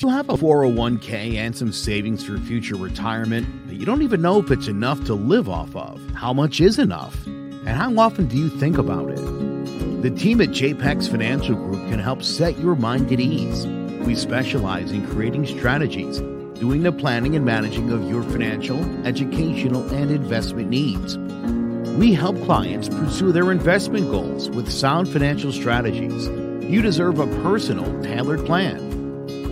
You have a 401k and some savings for future retirement, but you don't even know if it's enough to live off of? How much is enough? And how often do you think about it? The team at JPEX Financial Group can help set your mind at ease. We specialize in creating strategies, doing the planning and managing of your financial, educational, and investment needs. We help clients pursue their investment goals with sound financial strategies. You deserve a personal, tailored plan.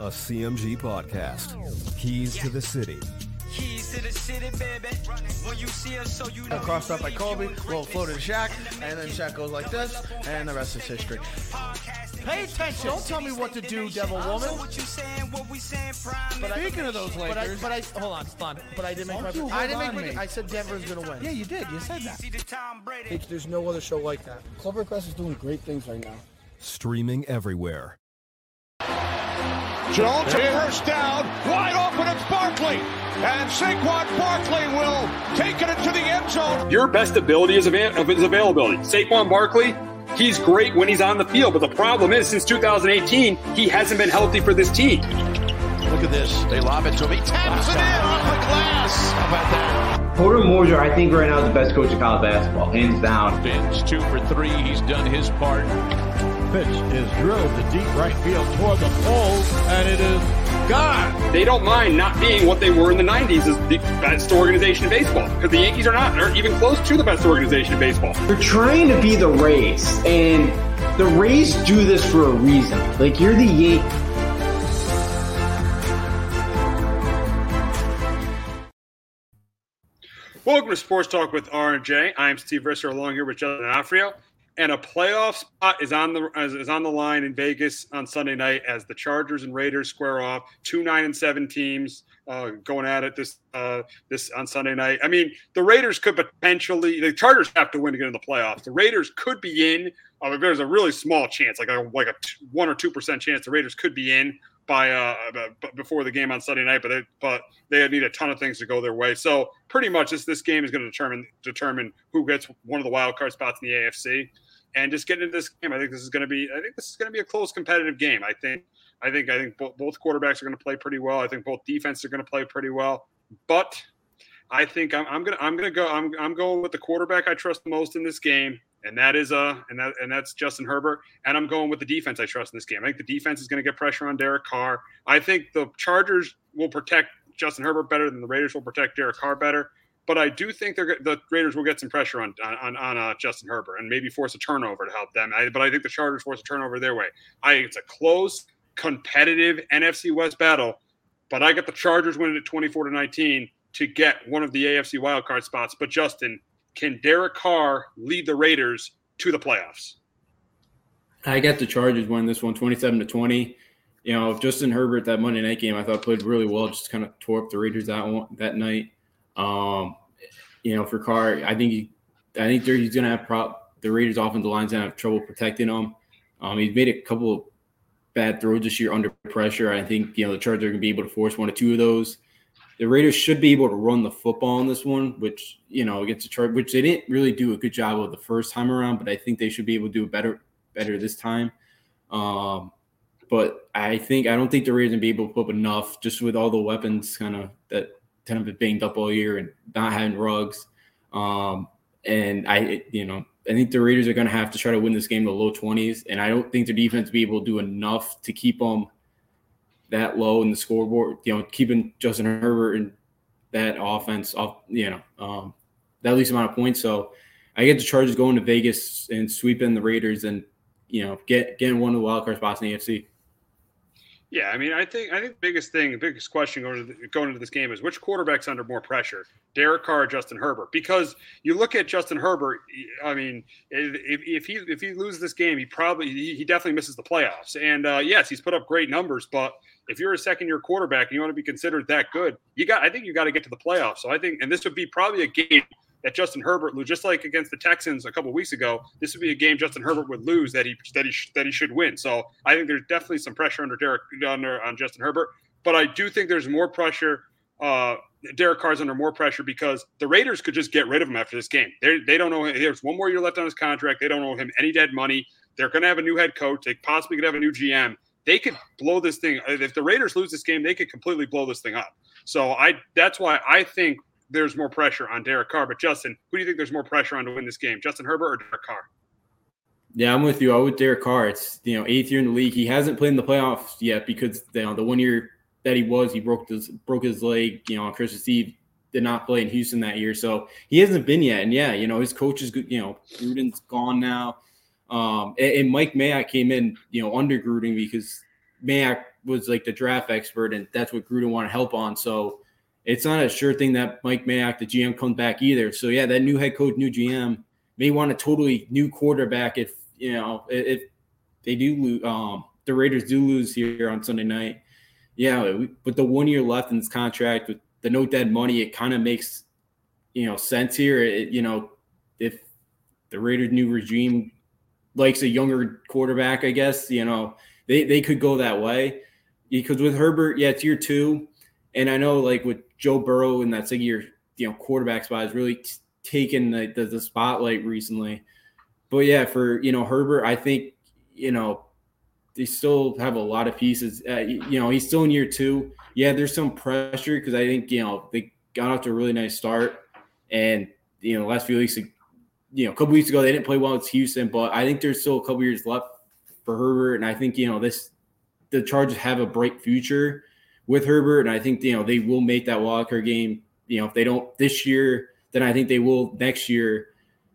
a CMG podcast. Keys to the City. Keys to the city, baby. When you see us, so you know. Crossed up by Kobe, little floated to Shaq, and then Shaq goes like this, and the rest is history. Pay attention. Don't tell me what to do, Devil Woman. What you saying, what we saying, prime. But I- Speaking of those But I, Lakers, but I, hold on, stun. But I didn't make my. you I didn't make my. me. I said Denver's gonna win. yeah, you did. You said that. See the Tom Brady. There's no other show like that. Clovercrest is doing great things right now. Streaming everywhere. Jones, a first down, wide open, it's Barkley. And Saquon Barkley will take it into the end zone. your best ability is, ava- of his availability. Saquon Barkley, he's great when he's on the field, but the problem is since 2018, he hasn't been healthy for this team. Look at this. They lob it to him. He taps it in off the glass. How about that? Porter Moser, I think right now is the best coach of college basketball, hands down. Fins two for three. He's done his part. Pitch is drilled to deep right field toward the pole, and it is gone. They don't mind not being what they were in the 90s as the best organization in baseball because the Yankees are not, aren't even close to the best organization in baseball. They're trying to be the Rays, and the Rays do this for a reason. Like, you're the Yankees. Welcome to Sports Talk with R and J. I am Steve Risser, along here with Justin Afrio, and a playoff spot is on the is, on the line in Vegas on Sunday night as the Chargers and Raiders square off. Two nine and seven teams uh, going at it this uh, this on Sunday night. I mean, the Raiders could potentially the Chargers have to win to get in the playoffs. The Raiders could be in. Uh, there's a really small chance, like a like a one or two percent chance, the Raiders could be in by uh before the game on Sunday night, but they, but they need a ton of things to go their way. So pretty much this this game is going to determine determine who gets one of the wild card spots in the AFC. And just getting into this game, I think this is going to be I think this is going to be a close competitive game. I think I think I think both, both quarterbacks are going to play pretty well. I think both defenses are going to play pretty well. But I think I'm, I'm gonna I'm gonna go I'm I'm going with the quarterback I trust the most in this game, and that is uh and that and that's Justin Herbert. And I'm going with the defense I trust in this game. I think the defense is going to get pressure on Derek Carr. I think the Chargers will protect Justin Herbert better than the Raiders will protect Derek Carr better. But I do think they're the Raiders will get some pressure on on on uh, Justin Herbert and maybe force a turnover to help them. I, but I think the Chargers force a turnover their way. I it's a close, competitive NFC West battle. But I got the Chargers winning at 24 to 19 to get one of the AFC wildcard spots. But Justin, can Derek Carr lead the Raiders to the playoffs? I got the Chargers winning this one 27 to 20. You know, Justin Herbert, that Monday night game, I thought played really well, just kind of tore up the Raiders that one, that night. Um, you know, for Carr, I think he, I think he's going to have prop. The Raiders' offensive line's going to have trouble protecting him. Um, he's made a couple of bad throws this year under pressure. I think you know the Chargers are going to be able to force one or two of those. The Raiders should be able to run the football on this one, which you know against the Chargers, which they didn't really do a good job of the first time around, but I think they should be able to do better better this time. Um, but I think I don't think the Raiders will be able to put up enough just with all the weapons kind of that kind of been banged up all year and not having Ruggs. Um, and I, you know, I think the Raiders are going to have to try to win this game the low 20s. And I don't think their defense will be able to do enough to keep them that low in the scoreboard, you know, keeping Justin Herbert and that offense off, you know, um, that least amount of points. So I get the Chargers going to Vegas and sweeping the Raiders and, you know, get getting one of the wild card spots in the AFC. Yeah, I mean, I think I think the biggest thing, the biggest question going into, the, going into this game is which quarterback's under more pressure, Derek Carr or Justin Herbert? Because you look at Justin Herbert, I mean, if, if he if he loses this game, he probably he, definitely misses the playoffs. And uh, yes, he's put up great numbers, but if you're a second year quarterback and you want to be considered that good, you got I think you got to get to the playoffs. So I think, and this would be probably a game that Justin Herbert lose, just like against the Texans a couple weeks ago. This would be a game Justin Herbert would lose that he that he that he should win. So I think there's definitely some pressure under Derek under on Justin Herbert, but I do think there's more pressure. Uh, Derek Carr's under more pressure because the Raiders could just get rid of him after this game. They they don't know there's one more year left on his contract. They don't owe him any dead money. They're going to have a new head coach. They possibly could have a new GM. They could blow this thing. If the Raiders lose this game, they could completely blow this thing up. So I that's why I think there's more pressure on Derek Carr. But Justin, who do you think there's more pressure on to win this game, Justin Herbert or Derek Carr? Yeah, I'm with you. I with Derek Carr. It's you know eighth year in the league. He hasn't played in the playoffs yet because you know the one year that he was, he broke his broke his leg. You know on Christmas Eve, did not play in Houston that year, so he hasn't been yet. And yeah, you know his coach is good. You know Gruden's gone now, um, and, and Mike Mayock came in you know under Gruden because Mayock was like the draft expert, and that's what Gruden wanted help on. So it's not a sure thing that Mike Mayock, the GM, comes back either. So yeah, that new head coach, new GM, may want a totally new quarterback if you know if they do lose. Um, the Raiders do lose here on Sunday night. Yeah, with the one year left in this contract, with the no dead money, it kind of makes you know sense here. It, you know, if the Raiders' new regime likes a younger quarterback, I guess you know they they could go that way because with Herbert, yeah, it's year two, and I know like with Joe Burrow in that second year, you know, quarterback spot has really t- taken the, the, the spotlight recently. But yeah, for you know Herbert, I think you know they still have a lot of pieces. Uh, you know, he's still in year two. Yeah, there's some pressure because I think you know they got off to a really nice start, and you know, last few weeks, you know, a couple weeks ago they didn't play well with Houston, but I think there's still a couple years left for Herbert, and I think you know this the Chargers have a bright future with Herbert, and I think you know they will make that Walker game. You know, if they don't this year, then I think they will next year.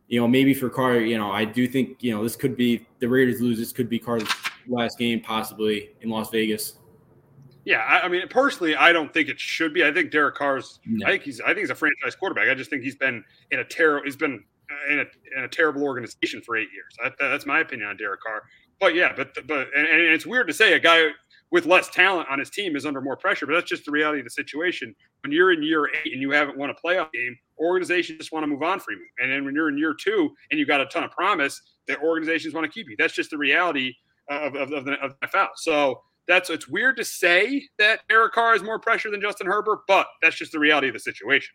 You know, maybe for Carr, you know, I do think you know this could be the Raiders lose. This could be Carr's last game, possibly in Las Vegas. Yeah, I, I mean, personally, I don't think it should be. I think Derek Carr's. No. I think he's. I think he's a franchise quarterback. I just think he's been in a terrible. He's been in a, in a terrible organization for eight years. That, that's my opinion on Derek Carr. But yeah, but but and, and, it's weird to say a guy with less talent on his team is under more pressure. But that's just the reality of the situation. When you're in year eight and you haven't won a playoff game, organizations just want to move on from you. And then when you're in year two and you've got a ton of promise, the organizations want to keep you. That's just the reality of, of, of the, of NFL. So that's it's weird to say that Derek Carr has more pressure than Justin Herbert, but that's just the reality of the situation.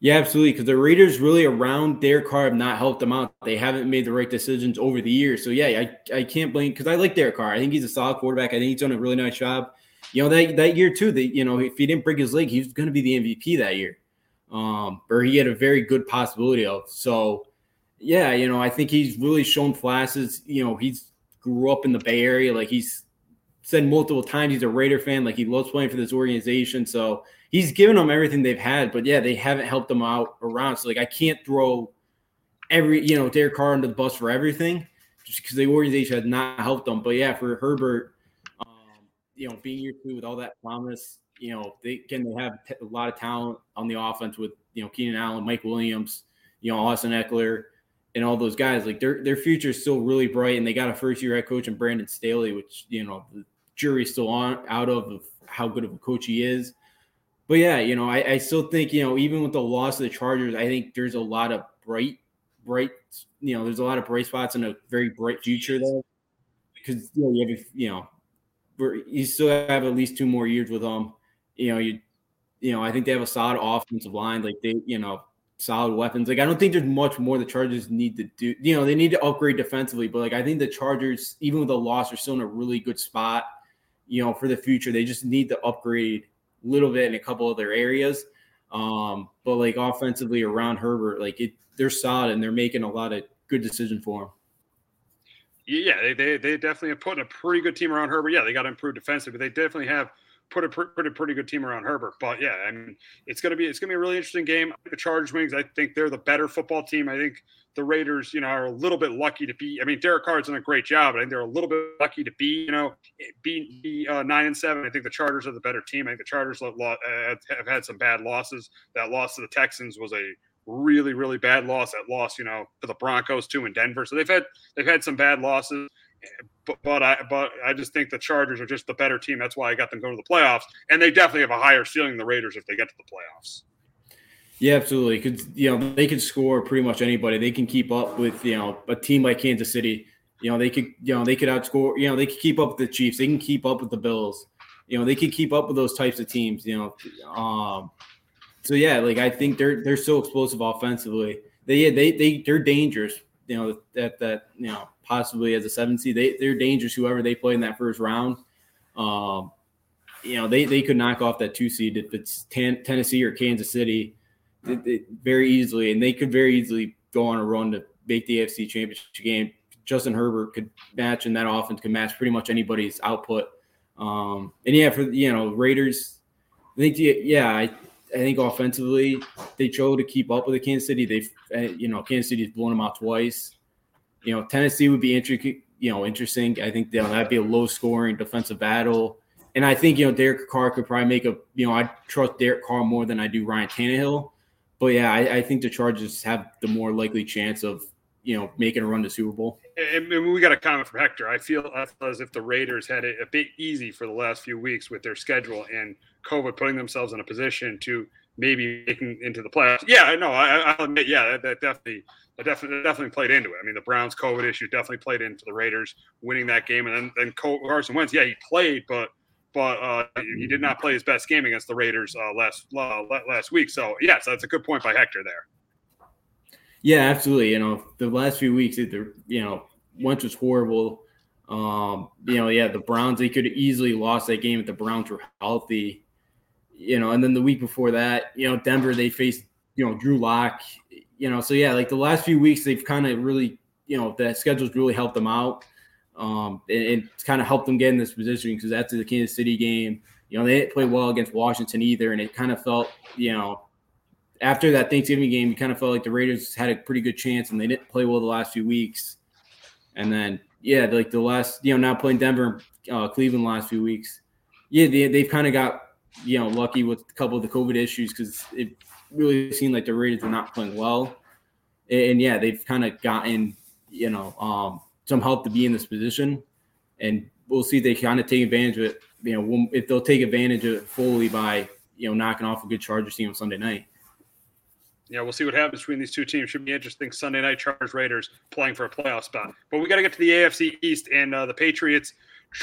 Yeah, absolutely. Because the Raiders really around Derek Carr have not helped them out. They haven't made the right decisions over the years. So yeah, I, I can't blame because I like Derek Carr. I think he's a solid quarterback. I think he's done a really nice job. You know that that year too. That you know if he didn't break his leg, he was going to be the MVP that year. Um, or he had a very good possibility of. So yeah, you know I think he's really shown flashes. You know he's grew up in the Bay Area. Like he's said multiple times, he's a Raider fan. Like he loves playing for this organization. So he's given them everything they've had, but yeah, they haven't helped them out around. So like I can't throw every you know Derek Carr under the bus for everything just because the organization has not helped them. But yeah, for Herbert, um, you know, being year two with all that promise, you know, they can they have a lot of talent on the offense with you know Keenan Allen, Mike Williams, you know Austin Ekeler. and all those guys. Like their their future is still really bright, and they got a first year head coach in Brandon Staley, which you know the jury's still on out of, of how good of a coach he is but yeah, you know, I, I still think, you know, even with the loss of the Chargers, I think there's a lot of bright, bright, you know, there's a lot of bright spots and a very bright future there. Because you know, you have, you know, you still have at least two more years with them. You know, you, you know, I think they have a solid offensive line. Like they, you know, solid weapons. Like I don't think there's much more the Chargers need to do. You know, they need to upgrade defensively, but like I think the Chargers, even with the loss, are still in a really good spot. You know, for the future, they just need to upgrade little bit in a couple other areas. Um, but like offensively around Herbert, like it, they're solid and they're making a lot of good decisions for him. Yeah, they, they, they definitely have put a pretty good team around Herbert. Yeah, they got to improve defensively, but they definitely have put a pr- pretty pretty good team around Herbert. But yeah, I mean, it's gonna be it's gonna be a really interesting game. The Chargers wings, I think they're the better football team. I think the Raiders, you know, are a little bit lucky to be. I mean, Derek Carr's done a great job. I think they're a little bit lucky to be, you know, be, be uh, nine and seven. I think the Chargers are the better team. I think the Chargers have had some bad losses. That loss to the Texans was a really really bad loss. That loss, you know, to the Broncos too in Denver. So they've had they've had some bad losses. But, but I but I just think the Chargers are just the better team. That's why I got them going to the playoffs, and they definitely have a higher ceiling than the Raiders if they get to the playoffs. Yeah, absolutely. Because you know they can score pretty much anybody. They can keep up with you know a team like Kansas City. You know they could you know they could outscore. You know they could keep up with the Chiefs. They can keep up with the Bills. You know they can keep up with those types of teams. You know, um, so yeah, like I think they're they're so explosive offensively. They yeah, they they they're dangerous. You know that that you know possibly as a seven seed they they're dangerous. Whoever they play in that first round, um, you know they they could knock off that two seed if it's ten, Tennessee or Kansas City, it, it, very easily, and they could very easily go on a run to make the AFC Championship game. Justin Herbert could match, and that offense could match pretty much anybody's output. Um, and yeah, for you know Raiders, I think yeah, I I think offensively they chose to keep up with the Kansas City. They've uh, you know Kansas City's blown them out twice. You know Tennessee would be interesting. You know interesting. I think that'd be a low scoring defensive battle. And I think you know Derek Carr could probably make a you know I trust Derek Carr more than I do Ryan Tannehill. But yeah, I, I think the Chargers have the more likely chance of you know making a run to Super Bowl. And, we got a comment from Hector. I feel, as if the Raiders had it a bit easy for the last few weeks with their schedule and COVID putting themselves in a position to maybe making into the playoffs. Yeah, I know. I, will admit, yeah, that, that definitely, that definitely, definitely played into it. I mean, the Browns' COVID issue definitely played into the Raiders winning that game, and then then Carson Wentz, yeah, he played, but but uh, he did not play his best game against the Raiders uh, last uh, last week. So yes, that's a good point by Hector there. Yeah, absolutely. You know, the last few weeks, either you know, Wentz was horrible. Um, you know, yeah, the Browns they could easily lost that game if the Browns were healthy you know, and then the week before that, you know, Denver they faced, you know, Drew Lock, you know, so yeah, like the last few weeks they've kind of really, you know, the schedules really helped them out. Um, and, and it's kind of helped them get in this position because after the Kansas City game, you know, they didn't play well against Washington either, and it kind of felt, you know, after that Thanksgiving game, you kind of felt like the Raiders had a pretty good chance, and they didn't play well the last few weeks. And then, yeah, like the last, you know, now playing Denver, uh, Cleveland last few weeks, yeah, they, they've kind of got you know, lucky with a couple of the COVID issues because it really seemed like the Raiders were not playing well. And yeah, they've kind of gotten, you know, um, some help to be in this position. And we'll see if they kind of take advantage of it. You know, if they'll take advantage of it fully by, you know, knocking off a good Chargers team on Sunday night. Yeah, we'll see what happens between these two teams. Should be interesting. Sunday night Chargers Raiders playing for a playoff spot. But we got to get to the AFC East and uh, the Patriots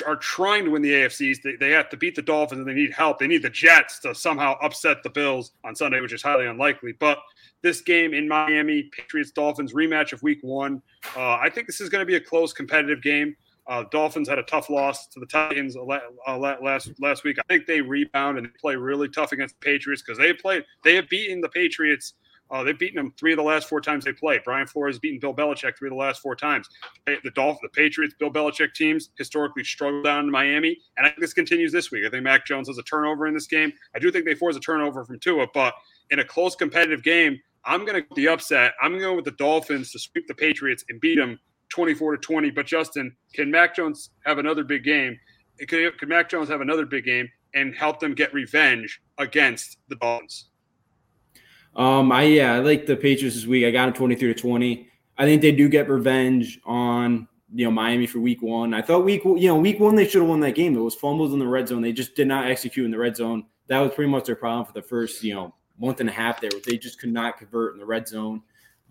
are trying to win the AFCs. They, they have to beat the Dolphins and they need help. They need the Jets to somehow upset the Bills on Sunday, which is highly unlikely. But this game in Miami, Patriots Dolphins rematch of week one, uh, I think this is going to be a close, competitive game. Uh, Dolphins had a tough loss to the Titans last last week. I think they rebound and play really tough against the Patriots because they played. They have beaten the Patriots uh, they've beaten them three of the last four times they play. Brian Flores has beaten Bill Belichick three of the last four times. The Dolphins, the Patriots, Bill Belichick teams historically struggle down in Miami, and I think this continues this week. I think Mac Jones has a turnover in this game. I do think they force a turnover from Tua, but in a close competitive game, I'm going to the upset. I'm going with the Dolphins to sweep the Patriots and beat them 24 to 20. But Justin, can Mac Jones have another big game? Could Mac Jones have another big game and help them get revenge against the Dolphins? Um, I yeah, I like the Patriots this week. I got them 23 to 20. I think they do get revenge on you know Miami for week one. I thought week you know week one they should have won that game. It was fumbles in the red zone. They just did not execute in the red zone. That was pretty much their problem for the first you know month and a half there. They just could not convert in the red zone.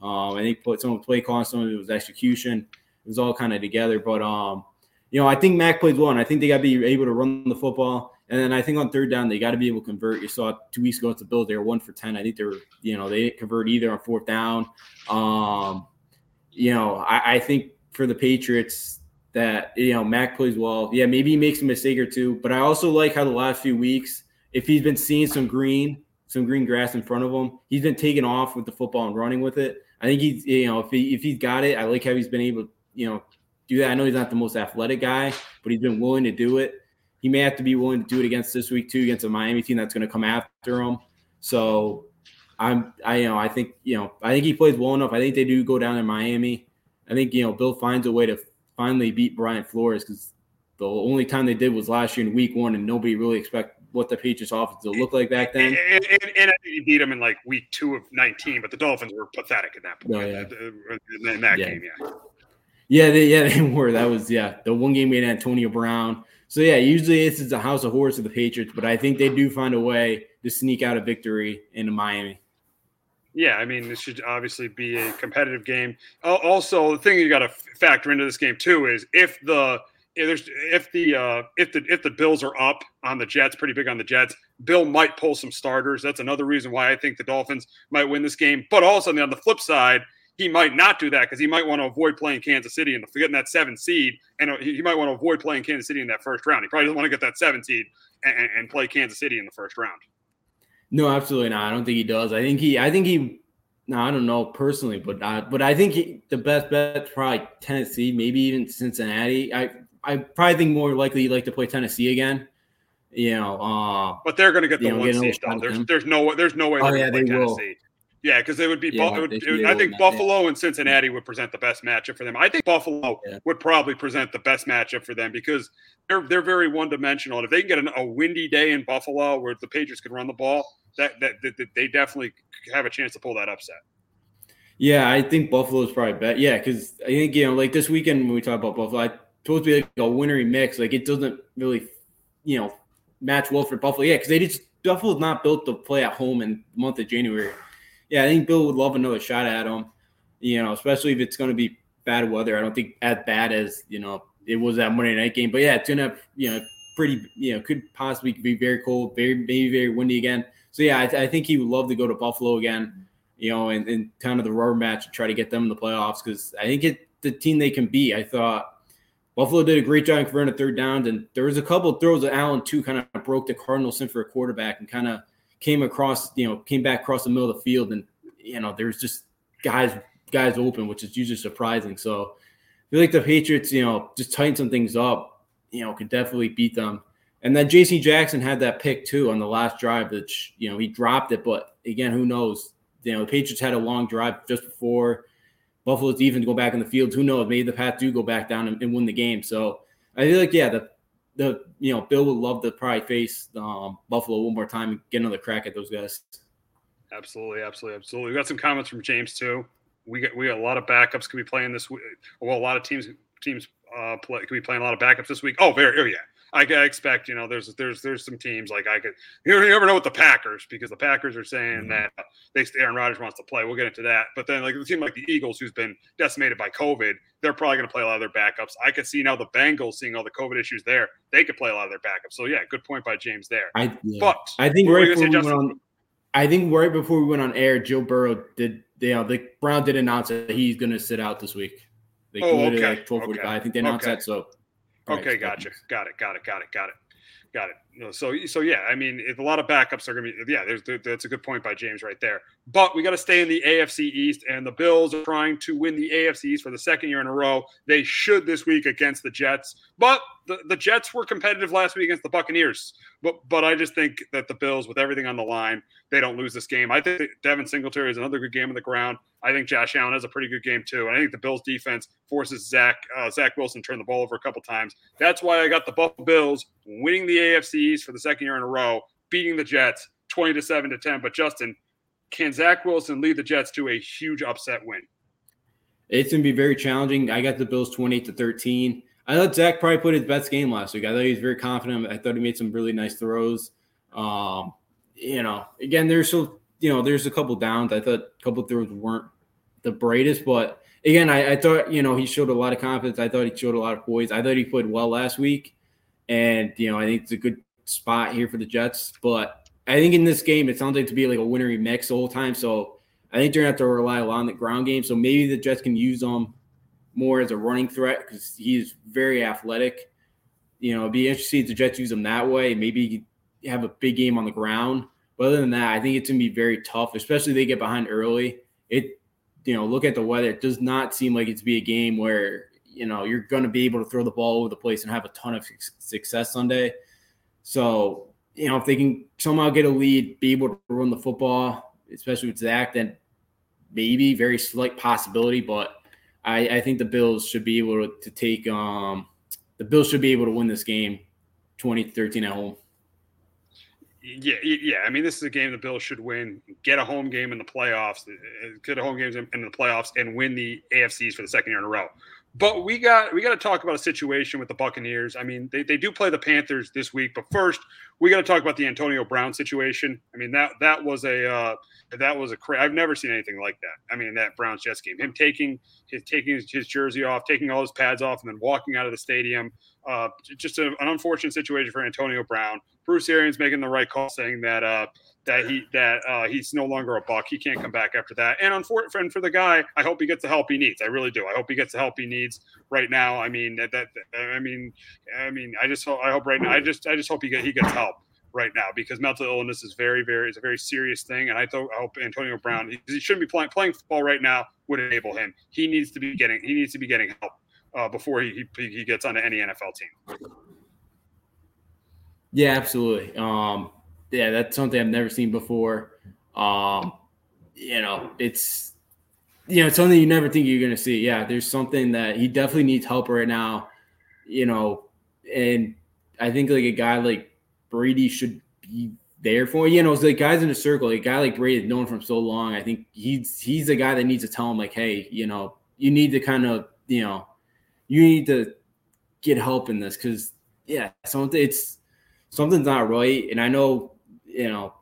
Um, I think put some of play calling, some of it was execution. It was all kind of together. But um, you know, I think Mac plays well, and I think they got to be able to run the football. And then I think on third down, they got to be able to convert. You saw two weeks ago at the Bills, they were one for 10. I think they were, you know, they didn't convert either on fourth down. Um, you know, I, I think for the Patriots, that you know Mac plays well. Yeah, maybe he makes a mistake or two, but I also like how the last few weeks, if he's been seeing some green, some green grass in front of him, he's been taking off with the football and running with it. I think he's you know if he if he's got it, I like how he's been able to you know do that. I know he's not the most athletic guy, but he's been willing to do it. He may have to be willing to do it against this week too against a Miami team that's going to come after him. So I'm I you know I think you know I think he plays well enough. I think they do go down in Miami. I think you know Bill finds a way to finally beat Brian Flores because the only time they did was last year in Week One, and nobody really expect what the Patriots offense to look like back then. And, and, and I think he beat them in like week two of 19, but the Dolphins were pathetic at that point. Oh, yeah. In that Yeah. game, yeah. Yeah, they, yeah, they were. That was yeah, the one game we had Antonio Brown. So yeah, usually this is a house of horrors of the Patriots, but I think they do find a way to sneak out a victory into Miami. Yeah, I mean, this should obviously be a competitive game. Also, the thing you got to factor into this game too is if the if if the uh, if the if the Bills are up on the Jets, pretty big on the Jets, Bill might pull some starters. That's another reason why I think the Dolphins might win this game. But also on the flip side, he might not do that because he might want to avoid playing Kansas City and getting that seven seed, and uh, he he might want to avoid playing Kansas City in that first round. He probably doesn't want to get that seven seed and, and- play Kansas City in the first round. No, absolutely not. I don't think he does. I think he. I think he. No, I don't know personally, but I, but I think he, the best bet probably Tennessee, maybe even Cincinnati. I I probably think more likely he'd like to play Tennessee again. You know, uh, But they're going to get the one seed though. There's there's no there's no way Oh, they're yeah, going to they play will. Tennessee. Yeah, because it would be. Yeah, Bu- it would, they it would- be I think to not, yeah. Buffalo and Cincinnati would present the best matchup for them. I think Buffalo Yeah. would probably present the best matchup for them because they're they're very one dimensional. And if they can get an, a windy day in Buffalo where the Patriots can run the ball, that, that that that they definitely have a chance to pull that upset. Yeah, I think Buffalo's probably bet. Yeah, because I think you know, like this weekend when we talk about Buffalo, it's supposed to be like a wintry mix. Like it doesn't really, you know, match well for Buffalo. Yeah, because they just Buffalo's not built to play at home in the month of January. Yeah, I think Bill would love another shot at them. You know, especially if it's going to be bad weather. I don't think as bad as you know it was that Monday night game. But yeah, it's gonna you know pretty you know could possibly be very cold, very maybe very windy again. So yeah, I, I think he would love to go to Buffalo again you know, and, and kind of the rubber match to try to get them in the playoffs because I think it the team they can beat. I thought Buffalo did a great job converting a third down, and there was a couple throws that Allen too kind of broke the Cardinals in for a quarterback and kind of came across, you know, came back across the middle of the field, and you know, there's just guys guys open, which is usually surprising. So I feel like the Patriots, you know, just tighten some things up, you know, could definitely beat them. And then J.C. Jackson had that pick too on the last drive, which you know he dropped it, but again, who knows? You know, the Patriots had a long drive just before Buffalo's defense go back in the field. Who knows? Maybe the Pats do go back down and, and win the game. So I feel like yeah, the the you know Bill would love to probably face um, Buffalo one more time and get another crack at those guys. Absolutely, absolutely, absolutely. We got some comments from James too. We got we got a lot of backups could be playing this week. Well, a lot of teams teams uh play could be playing a lot of backups this week. Oh, very oh yeah. I, I expect you know there's there's there's some teams like I could you never know with the Packers because the Packers are saying mm-hmm. that they Aaron Rodgers wants to play. We'll get into that. But then like a team like the Eagles who's been decimated by COVID, they're probably going to play a lot of their backups. I could see now the Bengals seeing all the COVID issues there, they could play a lot of their backups. So yeah, good point by James there. I yeah. But I think right before we went on, I think right before we went on air, Joe Burrow did. You uh, know, the Brown did announce that he's going to sit out this week. Like, Oh, okay, like twelve forty five. okay, I think they announced okay. that. So Okay, gotcha. Got it. Got it. Got it. Got it. Got it. So, so yeah, I mean, if a lot of backups are going to be, yeah, there's, there- that's a good point by James right there. But we got to stay in the AFC East, and the Bills are trying to win the AFC East for the second year in a row. They should this week against the Jets, but the, the Jets were competitive last week against the Buccaneers. But, but I just think that the Bills, with everything on the line, they don't lose this game. I think Devin Singletary is another good game on the ground. I think Josh Allen has a pretty good game too, and I think the Bills defense forces Zach uh, Zach Wilson to turn the ball over a couple times. That's why I got the Buffalo Bills winning the AFC East for the second year in a row, beating the Jets twenty to seven to ten. But Justin, can Zach Wilson lead the Jets to a huge upset win? It's going to be very challenging. I got the Bills 28 to 13. I thought Zach probably put his best game last week. I thought he was very confident. I thought he made some really nice throws. Um, you know, again, there's so you know, there's a couple downs. I thought a couple throws weren't the brightest, but again, I, I thought you know he showed a lot of confidence. I thought he showed a lot of poise. I thought he played well last week, and you know, I think it's a good spot here for the Jets. But I think in this game, it sounds like to be like a winnery mix the whole time. So I think they're gonna have to rely a lot on the ground game. So maybe the Jets can use them more as a running threat because he's very athletic. You know, it'd be interesting if the Jets use him that way. Maybe have a big game on the ground. But other than that, I think it's gonna be very tough, especially if they get behind early. It, you know, look at the weather. It does not seem like it's be a game where you know you're gonna be able to throw the ball over the place and have a ton of success Sunday. So, you know, if they can somehow get a lead, be able to run the football, especially with Zach, then maybe very slight possibility. But I, I think the Bills should be able to, take um the Bills should be able to win this game 20 13 at home. Yeah, yeah. I mean, this is a game the Bills should win, get a home game in the playoffs, uh, get a home games in, in the playoffs, and win the AFCs for the second year in a row. But we got we got to talk about a situation with the Buccaneers. I mean, they, they do play the Panthers this week, but first we got to talk about the Antonio Brown situation. I mean that that was a uh, that was a cra- I've never seen anything like that. I mean that Browns Jets game, him taking his taking his, his jersey off, taking all his pads off, and then walking out of the stadium. Uh, just a, an unfortunate situation for Antonio Brown. Bruce Arians making the right call, saying that uh, that he that uh, he's no longer a buck. He can't come back after that. And unfortunately for the guy, I hope he gets the help he needs. I really do. I hope he gets the help he needs right now. I mean that, that I mean I mean I just hope I hope right now. I just I just hope he get he gets help right now because mental illness is very very is a very serious thing. And I I hope Antonio Brown he, he shouldn't be playing playing football right now would enable him. He needs to be getting he needs to be getting help uh, before he, he he gets onto any NFL team. Yeah, absolutely. Um, yeah, that's something I've never seen before. Um, you know, it's you know, it's something you never think you're gonna see. Yeah, there's something that he definitely needs help right now. You know, and I think like a guy like Brady should be there for you know, it's like guys in a circle, a guy like Brady known from so long. I think he's he's the guy that needs to tell him like, hey, you know, you need to kind of, you know, you need to get help in this because yeah, something it's something's not right. And I know you know,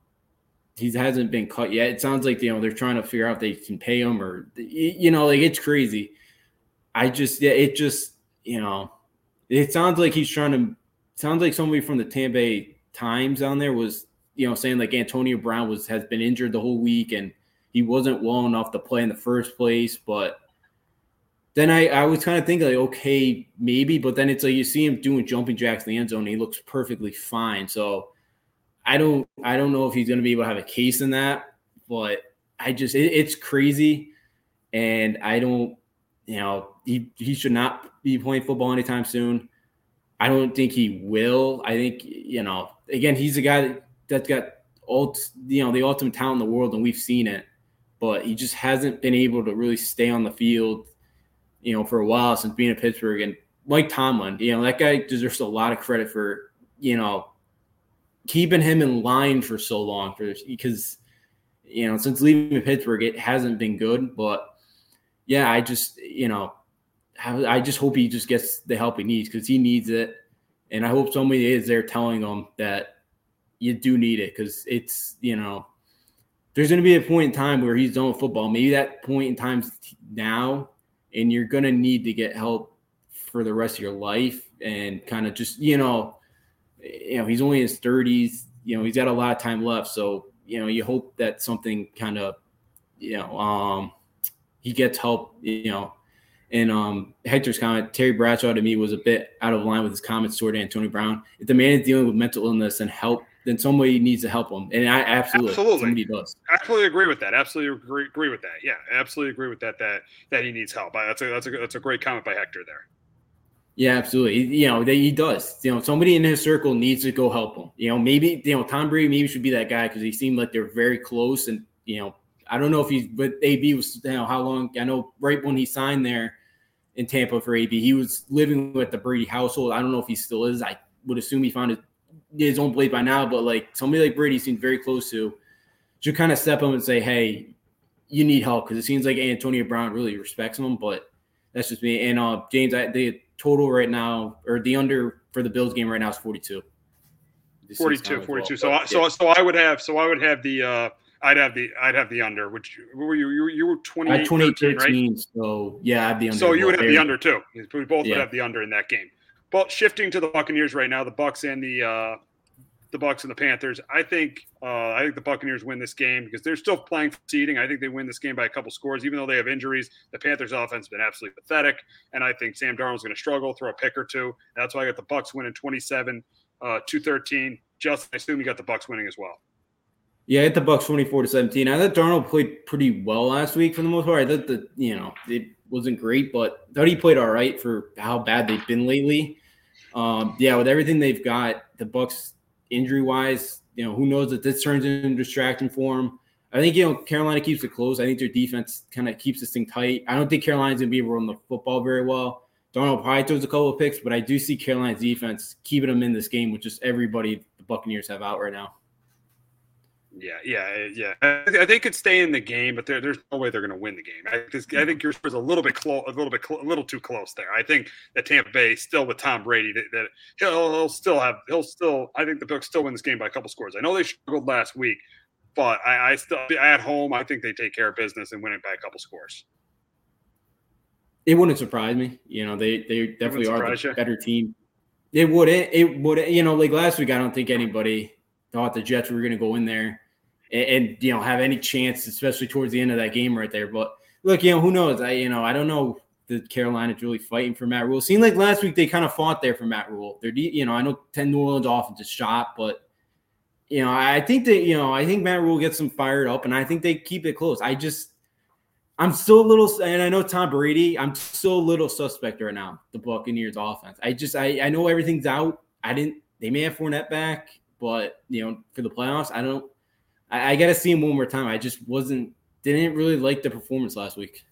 he hasn't been cut yet. It sounds like you know they're trying to figure out if they can pay him or you know, like it's crazy. I just yeah, it just you know, it sounds like he's trying to. Sounds like somebody from the Tampa Bay Times down there was you know saying like Antonio Brown was has been injured the whole week and he wasn't well enough to play in the first place, but. Then I, I was kind of thinking like okay maybe but then it's like you see him doing jumping jacks in the end zone he looks perfectly fine so I don't I don't know if he's going to be able to have a case in that, but I just it, it's crazy, and I don't you know he he should not be playing football anytime soon. I don't think he will. I think you know again he's a guy that, that's got all you know the ultimate talent in the world, and we've seen it, but he just hasn't been able to really stay on the field, you know, for a while since being in Pittsburgh. And Mike Tomlin, you know, that guy deserves a lot of credit for you know keeping him in line for so long for because you know since leaving Pittsburgh it hasn't been good. But yeah I just you know I just hope he just gets the help he needs because he needs it. And I hope somebody is there telling him that you do need it because it's you know there's going to be a point in time where he's done with football. Maybe that point in time now and you're going to need to get help for the rest of your life and kind of just you know you know, he's only in his 30s. You know, he's got a lot of time left. So, you know, you hope that something kind of, you know, um, he gets help, you know. And um, Hector's comment, Terry Bradshaw to me was a bit out of line with his comments toward Antonio Brown. If the man is dealing with mental illness and help, then somebody needs to help him. And I absolutely, absolutely. somebody does. Absolutely agree with that. Absolutely agree, agree with that. Yeah, absolutely agree with that. That that he needs help. That's a that's a that's a great comment by Hector there. Yeah, absolutely. You know, that he does. You know, somebody in his circle needs to go help him. You know, maybe you know Tom Brady maybe should be that guy because he seemed like they're very close. And you know, I don't know if he's but AB was you know how long. I know right when he signed there in Tampa for AB, he was living with the Brady household. I don't know if he still is. I would assume he found his, own blade by now. But like somebody like Brady seems very close to should kind of step up and say, hey, you need help because it seems like Antonio Brown really respects him. But that's just me. And uh, James, I, they total right now, or the under for the Bills game right now is 42. 42, 42. Well. So, I, so, so I would have, so I would have the, uh, I'd have the, I'd have the under. Which were you? You, you were 28, 13, right? So yeah, I'd be under. So you would have the under too. We both yeah. would have the under in that game. But shifting to the Buccaneers right now, the Bucks and the uh, the Bucks and the Panthers. I think uh, I think the Buccaneers win this game because they're still playing for seeding. I think they win this game by a couple scores, even though they have injuries. The Panthers' offense has been absolutely pathetic, and I think Sam Darnold's going to struggle, throw a pick or two. That's why I got the Bucks winning 27 uh, 213. Just I assume you got the Bucks winning as well. Yeah, hit the Bucks 24 to 17. I thought Darnold played pretty well last week for the most part. I thought that, you know, it wasn't great, but I thought he played all right for how bad they've been lately. Um, yeah, with everything they've got, the Bucks injury wise, you know, who knows if this turns into distraction for them. I think you know Carolina keeps it close. I think their defense kind of keeps this thing tight. I don't think Carolina's gonna be able to run the football very well. Darnold probably throws a couple of picks, but I do see Carolina's defense keeping them in this game with just everybody the Buccaneers have out right now. Yeah, yeah, eh, yeah. I think they could stay in the game, but there's no way they're going to win the game. I, I think yours was a little bit close, a little bit, cl- a little too close there. I think that Tampa Bay still with Tom Brady that, that he'll, he'll, still have, he'll still. I think the Bucs still win this game by a couple scores. I know they struggled last week, but I, I still at home. I think they take care of business and win it by a couple scores. It wouldn't surprise me. You know, they they definitely are the you. better team. It would. It, it would. You know, like last week, I don't think anybody thought the Jets were going to go in there and, and, you know have any chance, especially towards the end of that game right there. But look, you know who knows? I you know I don't know the Carolina's really fighting for Matt Rhule. Seemed like last week they kind of fought there for Matt Rhule. They're you know I know ten New Orleans offense is shot, but you know I think that you know I think Matt Rhule gets them fired up, and I think they keep it close. I just I'm still a little, and I know Tom Brady. I'm still a little suspect right now. The Buccaneers offense. I just, I, I know everything's out. I didn't. They may have Fournette back. But you know, for the playoffs, I don't. I, I got to see him one more time. I just wasn't didn't really like the performance last week.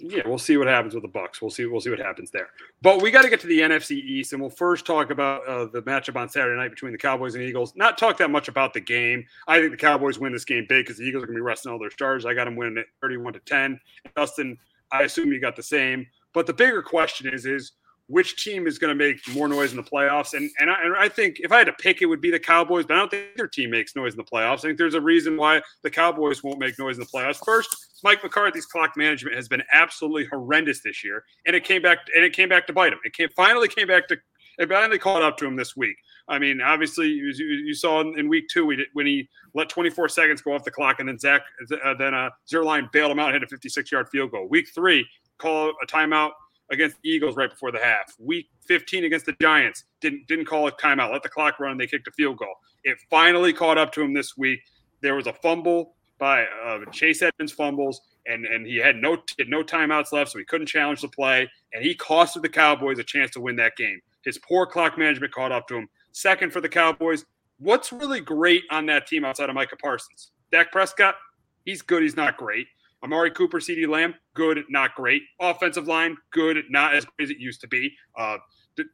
Yeah, we'll see what happens with the Bucks. We'll see. We'll see what happens there. But we got to get to the NFC East, and we'll first talk about uh, the matchup on Saturday night between the Cowboys and Eagles. Not talk that much about the game. I think the Cowboys win this game big because the Eagles are going to be resting all their stars. I got them winning it thirty-one to ten. Dustin, I assume you got the same. But the bigger question is: is which team is going to make more noise in the playoffs. And and I, and I, think if I had to pick, it would be the Cowboys, but I don't think their team makes noise in the playoffs. I think there's a reason why the Cowboys won't make noise in the playoffs. First, Mike McCarthy's clock management has been absolutely horrendous this year, and it came back and it came back to bite him. It came finally came back to it finally caught up to him this week. I mean, obviously, you, saw in week two when he let 24 seconds go off the clock, and then Zach, uh, then uh, Zuerlein bailed him out, hit a 56 yard field goal. Week three, call a timeout against the Eagles right before the half. Week 15 against the Giants didn't didn't call a timeout. Let the clock run. They kicked a field goal. It finally caught up to him this week. There was a fumble by uh, Chase Edmonds fumbles, and and he had no had no timeouts left, so he couldn't challenge the play, and he costed the Cowboys a chance to win that game. His poor clock management caught up to him. Second for the Cowboys. What's really great on that team outside of Micah Parsons? Dak Prescott, he's good. He's not great. Amari Cooper, CeeDee Lamb, good, not great. Offensive line, good, not as great as it used to be. Uh, the,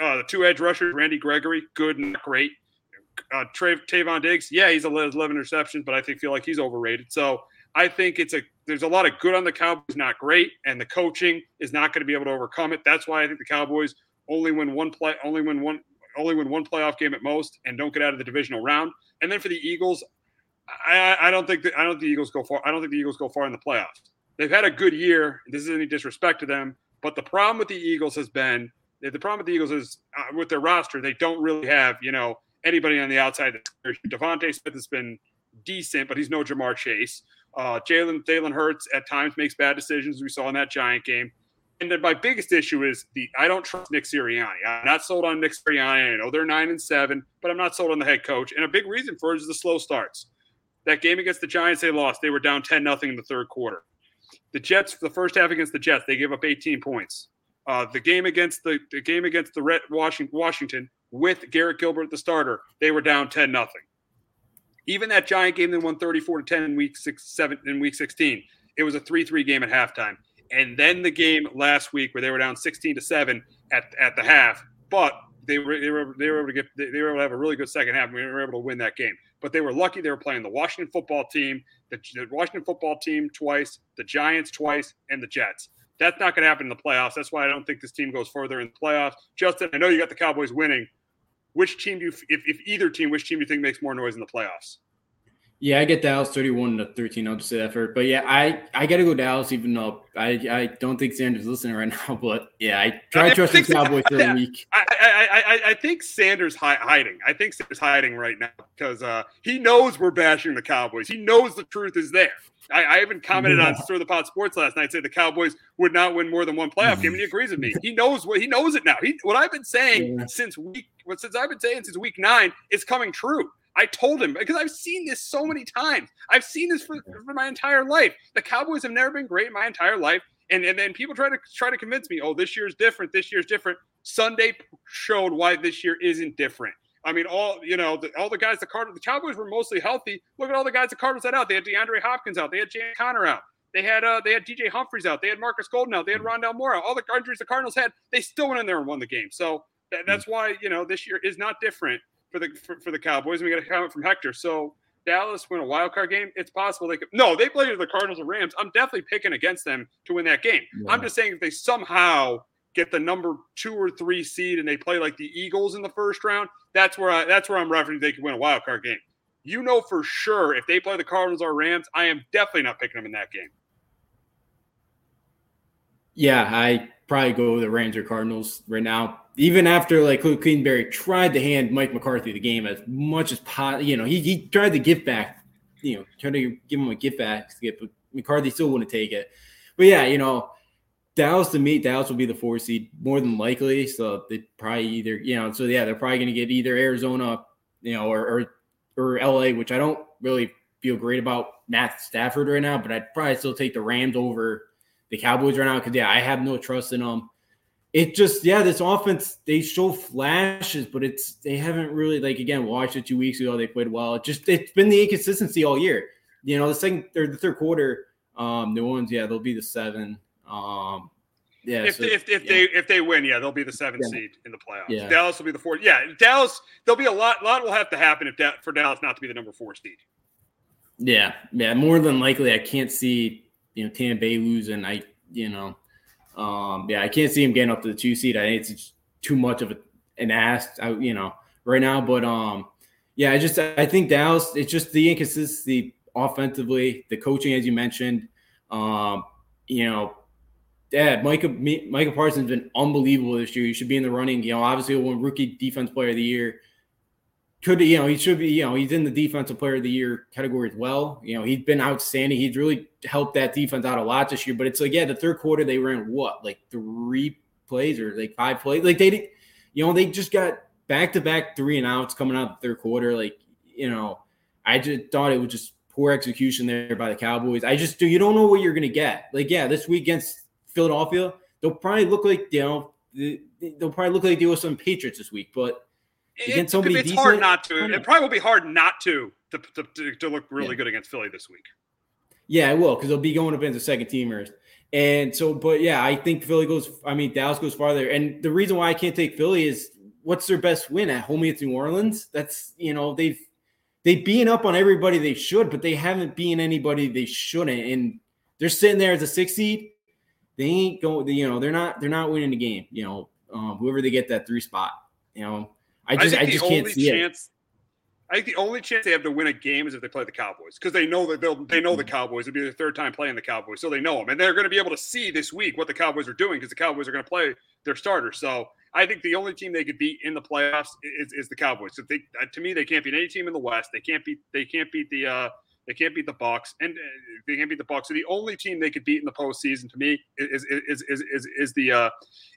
uh, the two edge rushers, Randy Gregory, good, not great. Uh, Trevon Diggs, yeah, he's 11 interceptions, but I think feel like he's overrated. So I think it's a there's a lot of good on the Cowboys, not great, and the coaching is not going to be able to overcome it. That's why I think the Cowboys only win one play, only win one, only win one playoff game at most, and don't get out of the divisional round. And then for the Eagles, I, I don't think that, I don't think the Eagles go far. I don't think the Eagles go far in the playoffs. They've had a good year. This is any disrespect to them, but the problem with the Eagles has been the problem with the Eagles is uh, with their roster. They don't really have you know anybody on the outside. DeVonta Smith has been decent, but he's no Ja'Marr Chase. Uh, Jalen Jalen Hurts at times makes bad decisions. We saw in that Giant game. And then my biggest issue is the I don't trust Nick Sirianni. I'm not sold on Nick Sirianni. I know they're nine and seven, but I'm not sold on the head coach. And a big reason for it is the slow starts. That game against the Giants, they lost. They were down 10 nothing in the third quarter. The Jets, the first half against the Jets, they gave up 18 points. Uh, the game against the, the game against the Red Washington, with Garrett Gilbert, the starter, they were down 10 nothing. Even that Giant game, they won 34 to 10 in week six, seven in week 16. It was a 3-3 game at halftime. And then the game last week where they were down 16 to 7 at, at the half. But they were they were they were able to get they were able to have a really good second half. And we were able to win that game but they were lucky they were playing the Washington football team, the, the Washington football team twice, the Giants twice, and the Jets. That's not going to happen in the playoffs. That's why I don't think this team goes further in the playoffs. Justin, I know you got the Cowboys winning. Which team do you, if, if either team, which team do you think makes more noise in the playoffs? Yeah, I get Dallas 31 to 13. I'll just say that first. But yeah, I, I got to go Dallas, even though I, I don't think Sanders is listening right now. But yeah, I try to trust the Cowboys for a week. I, I, I, I think Sanders hi- hiding. I think Sanders hiding right now because uh, he knows we're bashing the Cowboys. He knows the truth is there. I, I even commented yeah. on Stir the Pot Sports last night, said the Cowboys would not win more than one playoff game, and he agrees with me. He knows what he knows it now. He, what I've been saying yeah. since week, what since I've been saying since week nine is coming true. I told him because I've seen this so many times. I've seen this for, for my entire life. The Cowboys have never been great my entire life. And, and then people try to try to convince me, oh, this year's different. This year's different. Sunday showed why this year isn't different. I mean, all you know, the, all the guys the Cardinals, the Cowboys were mostly healthy. Look at all the guys the Cardinals had out. They had DeAndre Hopkins out. They had James Conner out. They had uh, they had DJ Humphries out. They had Marcus Golden out. They had Rondale Moore out. All the injuries the Cardinals had, they still went in there and won the game. So that, that's why you know this year is not different for the for, for the Cowboys. And we got a comment from Hector. So Dallas win a wild card game. It's possible they could. No, they played the Cardinals and Rams. I'm definitely picking against them to win that game. Yeah. I'm just saying if they somehow get the number two or three seed and they play like the Eagles in the first round, that's where I, that's where I'm referencing they could win a wild card game. You know for sure if they play the Cardinals or Rams, I am definitely not picking them in that game. Yeah, I probably go the Rams or Cardinals right now. Even after like Kliff Kingsbury tried to hand Mike McCarthy the game as much as possible, you know, he, he tried to give back, you know, trying to give him a gift back but McCarthy still wouldn't take it. But yeah, you know, Dallas to meet Dallas will be the four seed more than likely. So they probably either, you know, so yeah, they're probably going to get either Arizona, you know, or, or or LA, which I don't really feel great about Matt Stafford right now, but I'd probably still take the Rams over the Cowboys right now because yeah, I have no trust in them. It just yeah, this offense they show flashes, but it's they haven't really like again watched it two weeks ago. They played well. It just it's been the inconsistency all year. You know, the second or the third quarter, um, New Orleans, yeah, they'll be the seven. Um, yeah, if so, they, if, if yeah. they if they win, yeah, they'll be the seventh Yeah. seed in the playoffs. Yeah. Dallas will be the fourth. Yeah, Dallas. There'll be a lot. lot will have to happen if that for Dallas not to be the number four seed. Yeah, yeah, more than likely, I can't see you know Tampa Bay losing. I you know, um, yeah, I can't see him getting up to the two seed. I think it's too much of a, an ask, I, you know, right now. But um, yeah, I just I think Dallas. It's just the inconsistency offensively, the coaching, as you mentioned. Um, you know, yeah, Micah Mi- Micah Parsons been unbelievable this year. He should be in the running. You know, obviously, one rookie defense player of the year could you know he should be you know he's in the defensive player of the year category as well. You know he's been outstanding. He's really helped that defense out a lot this year. But it's like yeah, the third quarter they ran what like three plays or like five plays. Like they did, you know they just got back to back three and outs coming out the third quarter. Like you know I just thought it was just poor execution there by the Cowboys. I just do you don't know what you're gonna get. Like yeah, this week against Philadelphia, they'll probably look like you know they'll probably look like they were some Patriots this week, but It- against somebody it's decent, hard not to. It probably will be hard not to to, to, to, look really Yeah. good against Philly this week. Yeah, I will because they'll be going up against the second teamers. And so, but yeah, I think Philly goes. I mean, Dallas goes farther. And the reason why I can't take Philly is what's their best win at home against New Orleans? That's you know they've they've been up on everybody they should, but they haven't been anybody they shouldn't. And they're sitting there as a six seed. They ain't going. You know, they're not. They're not winning the game. You know, um, whoever they get that three spot. You know, I just I, think just the can't only see it. chance. I think the only chance they have to win a game is if they play the Cowboys because they know that they'll they know the Cowboys. It'll be their third time playing the Cowboys, so they know them, and they're going to be able to see this week what the Cowboys are doing because the Cowboys are going to play their starters. So I think the only team they could beat in the playoffs is, is the Cowboys. So they, uh, to me, they can't beat any team in the West. They can't beat they can't beat the uh, they can't beat the Bucks, and uh, they can't beat the Bucks. So the only team they could beat in the postseason to me is is is is, is, the uh,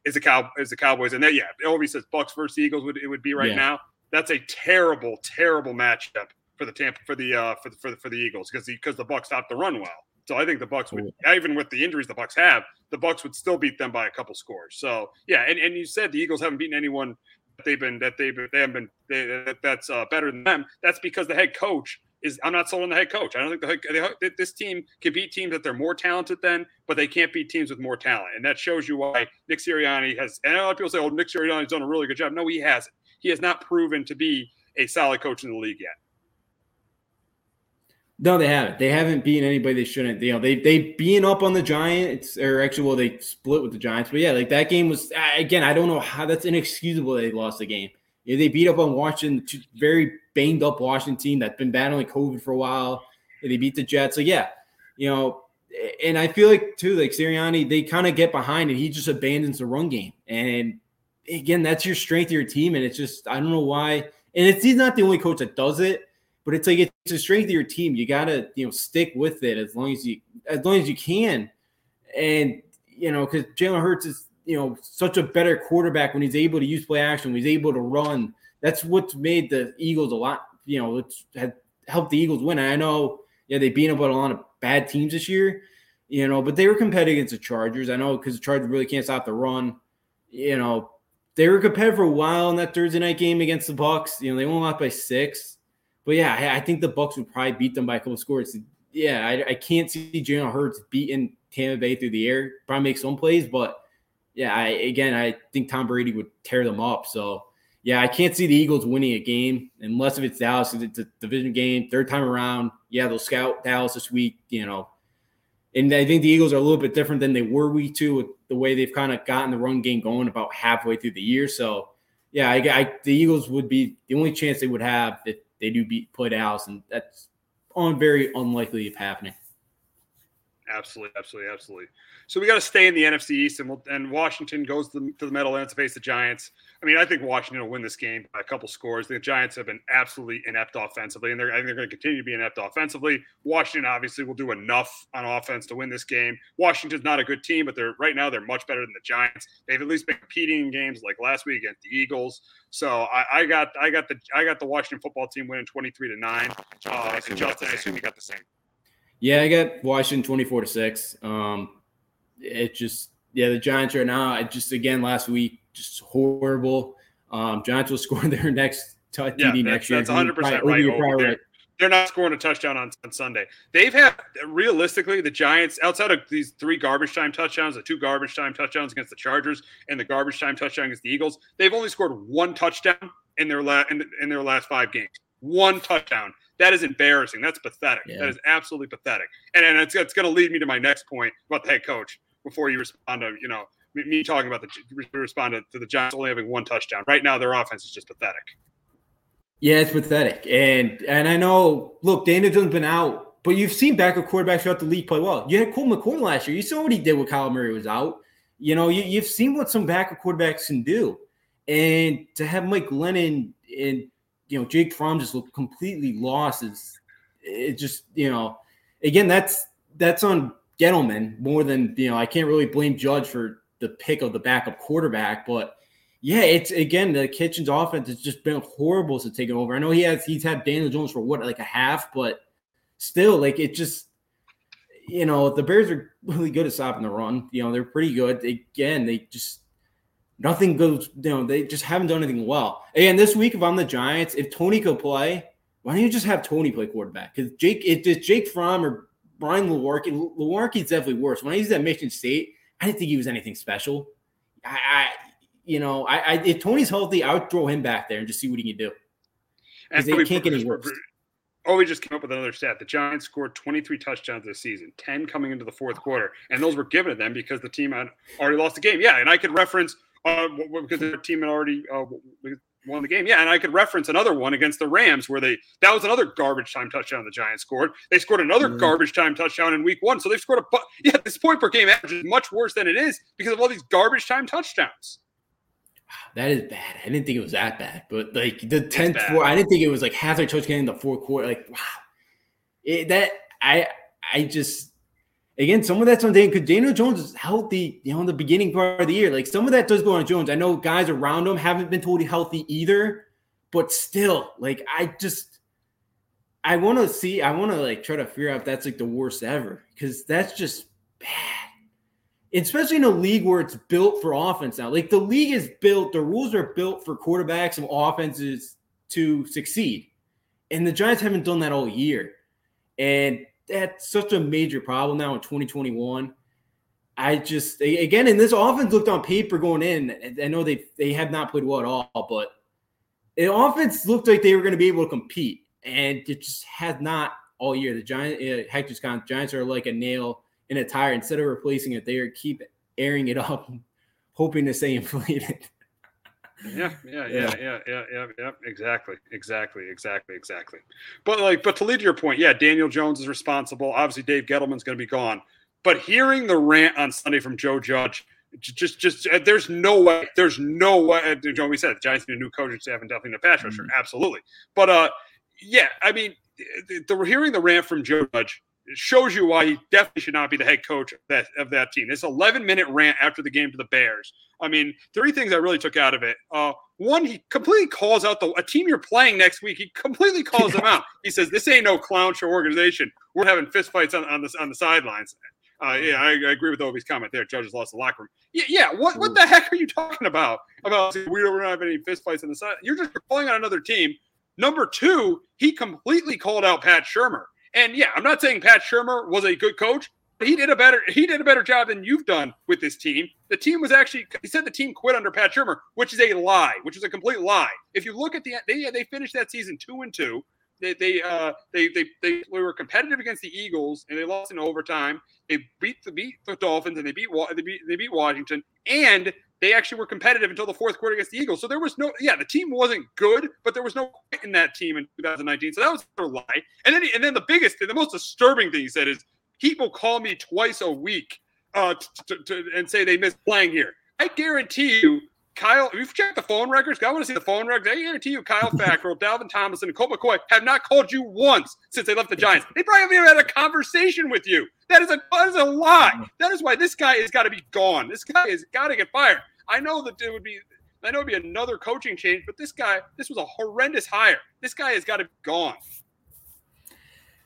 is the cow is the Cowboys. And that yeah, Obi says Bucks versus Eagles would it would be right Yeah. now. That's a terrible, terrible matchup for the Tampa for the uh for the for the, for the Eagles because the because the Bucks stopped the run well. So I think the Bucks would even with the injuries the Bucks have, the Bucks would still beat them by a couple scores. So yeah, and, and you said the Eagles haven't beaten anyone that they've been that they've they haven't been they, that, that's uh, better than them. That's because the head coach is I'm not sold on the head coach. I don't think the head, the, this team can beat teams that they're more talented than, but they can't beat teams with more talent, and that shows you why Nick Sirianni has. And a lot of people say, "Oh, Nick Sirianni's done a really good job." No, he hasn't. He has not proven to be a solid coach in the league yet. No, they haven't. They haven't beaten anybody they shouldn't. You know, they they being up on the Giants, or actually, well, they split with the Giants. But yeah, like that game was again. I don't know how that's inexcusable. They lost the game. Yeah, they beat up on Washington, very banged up Washington team that's been battling COVID for a while. And they beat the Jets. So yeah, you know, and I feel like too, like Sirianni, they kind of get behind and he just abandons the run game. And again, that's your strength of your team. And it's just I don't know why. And it's he's not the only coach that does it but it's like it's the strength of your team. You gotta you know stick with it as long as you as long as you can, and you know because Jalen Hurts is you know such a better quarterback when he's able to use play action, when he's able to run. That's what's made the Eagles a lot. You know, it's had helped the Eagles win. I know, yeah, they beat up on a lot of bad teams this year. You know, but they were competitive against the Chargers. I know because the Chargers really can't stop the run. You know, they were competitive for a while in that Thursday night game against the Bucks. You know, they only lost by six. But yeah, I, I think the Bucks would probably beat them by a couple scores. Yeah, I, I can't see Jalen Hurts beating Tampa Bay through the air. Probably make some plays, but yeah, I again I think Tom Brady would tear them up. So yeah, I can't see the Eagles winning a game unless if it's Dallas. It's a division game, third time around. Yeah, they'll scout Dallas this week. You know, and I think the Eagles are a little bit different than they were week two with the way they've kind of gotten the run game going about halfway through the year. So yeah, I, I the Eagles would be the only chance they would have if they do beat play Dallas, and that's on very unlikely of happening. Absolutely, absolutely, absolutely. So we got to stay in the NFC East, and we'll, and Washington goes to the, to the Meadowlands to face the Giants. I mean, I think Washington will win this game by a couple scores. The Giants have been absolutely inept offensively, and they're I think they're going to continue to be inept offensively. Washington obviously will do enough on offense to win this game. Washington's not a good team, but they're right now they're much better than the Giants. They've at least been competing in games like last week against the Eagles. So I, I got I got the I got the Washington football team winning twenty three to nine. Uh, Justin, I assume you got the same. Yeah, I got Washington 24 to 6. Um it just yeah, the Giants right now, I just again last week, just horrible. Um Giants will score their next t- TD Yeah, next that's, year. that's 100 percent right. you're Oh, they're, right. they're not scoring a touchdown on, on Sunday. They've had realistically the Giants outside of these three garbage time touchdowns, the two garbage time touchdowns against the Chargers, and the garbage time touchdown against the Eagles. They've only scored one touchdown in their la- in, in their last five games. One touchdown. That is embarrassing. That's pathetic. Yeah. That is absolutely pathetic. And and it's, it's going to lead me to my next point about the head coach. Before you respond to you know me, me talking about the respond to, to the Giants only having one touchdown. Right now, their offense is just pathetic. Yeah, it's pathetic. And and I know, look, Daniel Jones been out, but you've seen backup quarterbacks throughout the league play well. You had Colt McCoy last year. You saw what he did when Kyler Murray was out. You know, you, you've seen what some backup quarterbacks can do. And to have Mike Glennon and you know Jake Fromm just looked completely lost It's, it just you know again that's that's on Gettleman more than you know I can't really blame Judge for the pick of the backup quarterback, but yeah, it's again the Kitchens offense has just been horrible to take over. I know he has he's had Daniel Jones for what like a half, but still like it just you know the Bears are really good at stopping the run. You know they're pretty good. Again, they just nothing goes. You know they just haven't done anything well. And this week if I'm the Giants, if Tony could play, why don't you just have Tony play quarterback? Because Jake, if it's Jake Fromm or Brian Lewerke, Lewerke's definitely worse. When I used that Michigan State, I didn't think he was anything special. I, I you know, I, I if Tony's healthy, I would throw him back there and just see what he can do. Because they can't get any worse. Oh, we just came up with another stat. The Giants scored 23 touchdowns this season, 10 coming into the fourth quarter, and those were given to them because the team had already lost the game. Yeah, and I could reference uh, because their team had already uh, won the game. Yeah, and I could reference another one against the Rams where they that was another garbage time touchdown the Giants scored. They scored another Mhm. garbage time touchdown in Week One, so they've scored a bu- yeah. This point per game average is much worse than it is because of all these garbage time touchdowns. That is bad. I didn't think it was that bad, but like the tenth, four, I didn't think it was like half their touchdown in the fourth quarter. Like wow, it, that I I just again some of that's on Daniel because Daniel Jones is healthy. You know, in the beginning part of the year, like some of that does go on Jones. I know guys around him haven't been totally healthy either, but still, like I just I want to see. I want to like try to figure out if that's like the worst ever because that's just bad especially in a league where it's built for offense now. Like the league is built, the rules are built for quarterbacks and offenses to succeed. And the Giants haven't done that all year. And that's such a major problem now in 2021. I just again, and this offense looked on paper going in. I know they they have not played well at all, but the offense looked like they were going to be able to compete, and it just has not all year. The Giants, uh, Hector's con Giants are like a nail in a tire. Instead of replacing it, they are keep airing it up, hoping to stay inflated. Yeah, yeah, yeah, Yeah. yeah, yeah. Exactly, exactly, exactly, exactly. But like, but to lead to your point, yeah, Daniel Jones is responsible. Obviously, Dave Gettleman's going to be gone. But hearing the rant on Sunday from Joe Judge, just, just, uh, there's no way, there's no way. uh, You know, we said the Giants need a new coaching staff and definitely a pass rusher, absolutely. But uh, yeah, I mean, the, the hearing the rant from Joe Judge shows you why he definitely should not be the head coach of that of that team. This 11 minute rant after the game to the Bears. I mean, three things I really took out of it. Uh, one, he completely calls out the a team you're playing next week. He completely calls them out. He says, "This ain't no clown show organization. We're having fistfights on on the on the sidelines." Uh, yeah, I, I, agree with Obi's comment there. Judges lost the locker room. Yeah, yeah. What what the heck are you talking about? About we don't have any fistfights in the side. You're just calling on another team. Number two, he completely called out Pat Shurmur. And yeah, I'm not saying Pat Shurmur was a good coach. But he did a better he did a better job than you've done with this team. The team was actually he said the team quit under Pat Shurmur, which is a lie, which is a complete lie. If you look at the they they finished that season two and two. They they uh they they they were competitive against the Eagles and they lost in overtime. They beat the beat the Dolphins and they beat they beat they beat Washington and they actually were competitive until the fourth quarter against the Eagles. So there was no yeah the team wasn't good, but there was no in that team in 2019. So that was a lie. And then and then the biggest and the most disturbing thing he said is people call me twice a week uh, to, to, and say they miss playing here. I guarantee you Kyle, if you've checked the phone records, I want to see the phone records. I guarantee you, Kyler Fackrell, Dalvin Tomlinson, and Colt McCoy have not called you once since they left the Giants. They probably haven't even had a conversation with you. That is a that is a lie. That is why this guy has got to be gone. This guy has got to get fired. I know that it would be I know it'd be another coaching change, but this guy, this was a horrendous hire. This guy has got to be gone.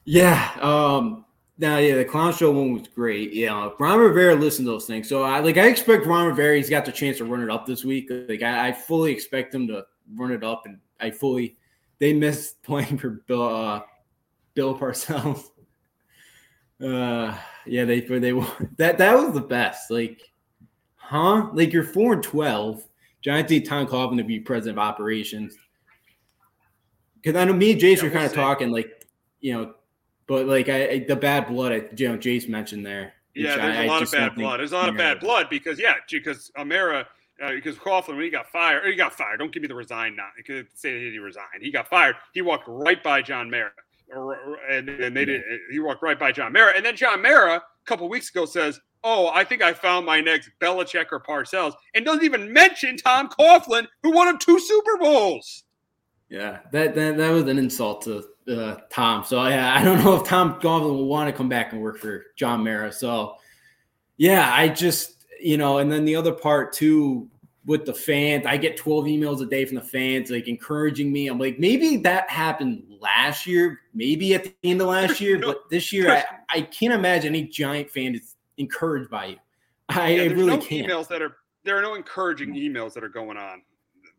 Yeah. Um, now, yeah, the clown show one was great. Yeah, Ron Rivera listened to those things, so I like. I expect Ron Rivera. He's got the chance to run it up this week. Like, I, I fully expect him to run it up, and I fully. They missed playing for Bill, uh, Bill Parcells. Uh, yeah, they they that that was the best. Like, huh? Like you're four and twelve. Giants need Tom Coughlin to be president of operations. Because I know me and Jason yeah, are kind of talking like, you know, but like I, I the bad blood, I, you know, Jace mentioned there. Yeah, there's I, a lot of bad blood. There's a lot of bad blood because yeah, because Amara, uh, because Coughlin when he got fired, he got fired. Don't give me the resign now. You could say that he resigned. He got fired. He walked right by John Mara, and, and they did. He walked right by John Mara, and then John Mara a couple weeks ago says, "Oh, I think I found my next Belichick or Parcells," and doesn't even mention Tom Coughlin, who won him two Super Bowls. Yeah, that that, that was an insult to uh, Tom. So yeah, I don't know if Tom Coughlin will want to come back and work for John Mara. So yeah, I just you know, and then the other part too with the fans, I get 12 emails a day from the fans like encouraging me. I'm like, maybe that happened last year, maybe at the end of last year, but this year I, I can't imagine any giant fan is encouraged by you. I, yeah, really no can't. Emails that are there are no encouraging emails that are going on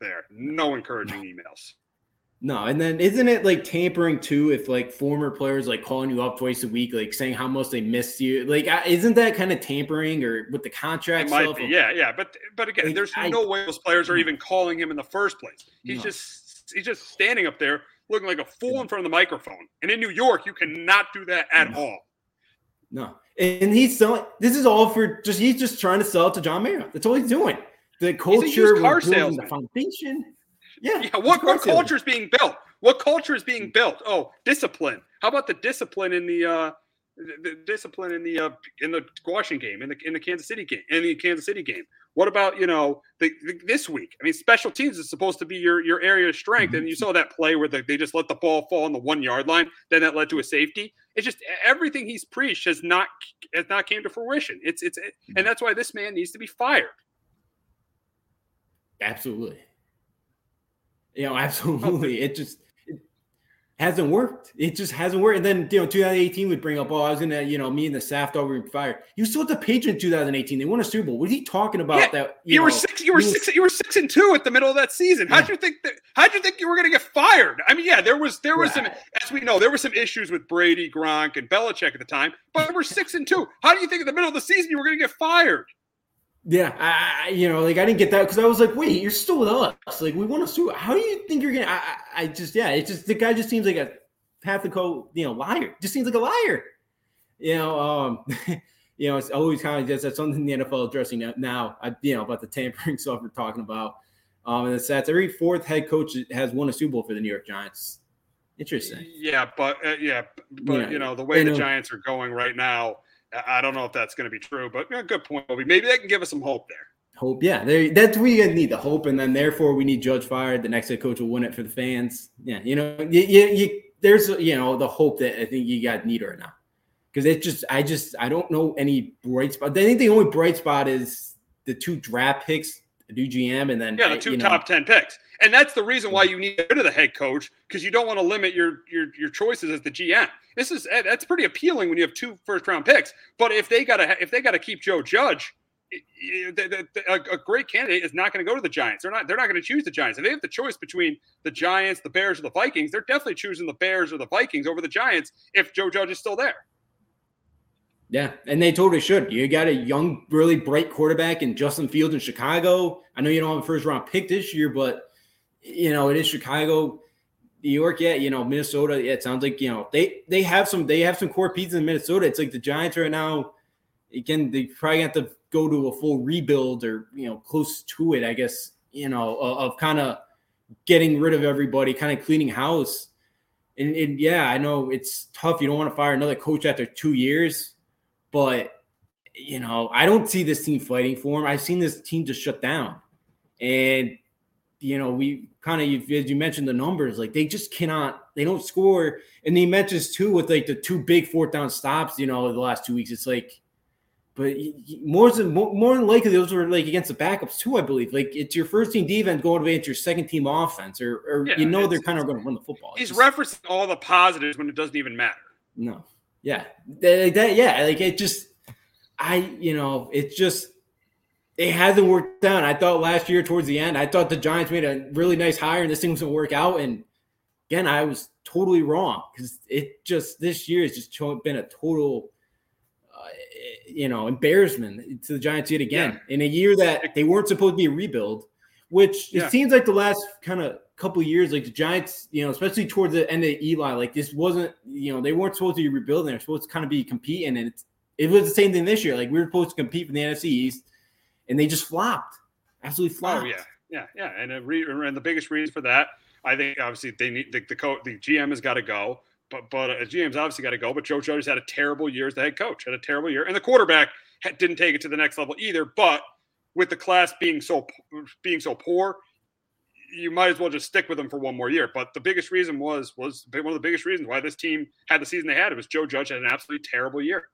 there. No encouraging emails. No, and then isn't it like tampering too? If like former players like calling you up twice a week, like saying how much they missed you, like isn't that kind of tampering or with the contract? It might be, yeah, yeah. But but again, like, there's I, no way those players are even calling him in the first place. He's no. just he's just standing up there looking like a fool in front of the microphone. And in New York, you cannot do that at no. all. No, and he's selling. This is all for just he's just trying to sell to John Mara. That's all he's doing. The culture, car salesman. the foundation yeah. Yeah. What, what culture is being built? What culture is being built? Oh, discipline. How about the discipline in the uh the, the discipline in the uh in the Washington game, in the in the Kansas City game, in the Kansas City game? What about you know the, the, this week? I mean, special teams is supposed to be your your area of strength, and mm-hmm. you saw that play where the, they just let the ball fall on the one yard line. Then that led to a safety. It's just everything he's preached has not has not came to fruition. It's it's mm-hmm. and that's why this man needs to be fired. Absolutely. You oh, know, absolutely. It just hasn't worked. It just hasn't worked. And then you know, 2018 would bring up, oh, I was gonna, you know, me and the Saft over fired. You still at the Patriots in 2018. They won a Super Bowl. What are you talking about? Yeah, that you, you know, were six. You were six. You were six and two at the middle of that season. How'd yeah. you think that? How'd you think you were gonna get fired? I mean, yeah, there was there was some, as we know, there were some issues with Brady, Gronk, and Belichick at the time. But we're six and two. How do you think in the middle of the season you were gonna get fired? Yeah, I, you know, like I didn't get that because I was like, wait, you're still with us. Like we want to sue. How do you think you're gonna? I, I just, yeah, it just the guy just seems like a half the code, you know, liar. Just seems like a liar. You know, um, you know, it's always kind of just that's something the NFL addressing now. now I, you know, about the tampering stuff we're talking about. Um, and the stats every fourth head coach has won a Super Bowl for the New York Giants. Interesting. Yeah, but uh, yeah, but yeah. you know the way the Giants are going right now I don't know if that's going to be true, but yeah, good point, Obi. Maybe they can give us some hope there. Hope, yeah. That's we need the hope, and then therefore we need Judge fired. The next head coach will win it for the fans. Yeah, you know, you, you, you there's you know the hope that I think you got need right now because it just I just I don't know any bright spot. I think the only bright spot is the two draft picks a new GM, and then Yeah, the two you know, top ten picks, and that's the reason why you need to rid of the head coach because you don't want to limit your your your choices as the GM. This is that's pretty appealing when you have two first round picks. But if they gotta if they gotta keep Joe Judge, a great candidate is not going to go to the Giants. They're not they're not going to choose the Giants. If they have the choice between the Giants, the Bears, or the Vikings, they're definitely choosing the Bears or the Vikings over the Giants if Joe Judge is still there. Yeah, and they totally should. You got a young, really bright quarterback in Justin Fields in Chicago. I know you don't have a first round pick this year, but you know it is Chicago, New York. Yeah, you know Minnesota. Yeah, it sounds like you know they they have some they have some core pieces in Minnesota. It's like the Giants right now. Again, they probably have to go to a full rebuild or you know close to it. I guess you know of, of kind of getting rid of everybody, kind of cleaning house. And, and yeah, I know it's tough. You don't want to fire another coach after two years but you know, I don't see this team fighting for him. I've seen this team just shut down, and you know, we kind of as you mentioned the numbers, like they just cannot. They don't score, and he mentions too with like the two big fourth down stops. You know, the last two weeks, it's like, but more than more, than likely those were like against the backups too. I believe like it's your first team defense going against your second team offense, or or Yeah, you know they're kind of going to run the football. It's He's just- referencing all the positives when it doesn't even matter. no. Yeah. That, that- yeah. Like it just, I, you know, it just, it hasn't worked out. I thought last year towards the end, I thought the Giants made a really nice hire and this thing was going to work out. And again, I was totally wrong because it just, this year has just been a total, uh, you know, embarrassment to the Giants yet again in a year that they weren't supposed to be a rebuild, which Yeah. it seems like the last kind of couple years, like the Giants, you know, especially towards the end of Eli, like this wasn't, you know, they weren't supposed to be rebuilding. They're supposed to kind of be competing, and it's it was the same thing this year. Like we were supposed to compete for the NFC East, and they just flopped, absolutely flopped. Oh yeah, yeah, yeah. And re- and the biggest reason for that, I think, obviously they need the the, co- the GM has got to go, but but uh, GM's obviously got to go. But Joe Judge has had a terrible year as the head coach, had a terrible year, and the quarterback had, didn't take it to the next level either. But with the class being so being so poor, you might as well just stick with them for one more year. But the biggest reason was was one of the biggest reasons why this team had the season they had. It was Joe Judge had an absolutely terrible year.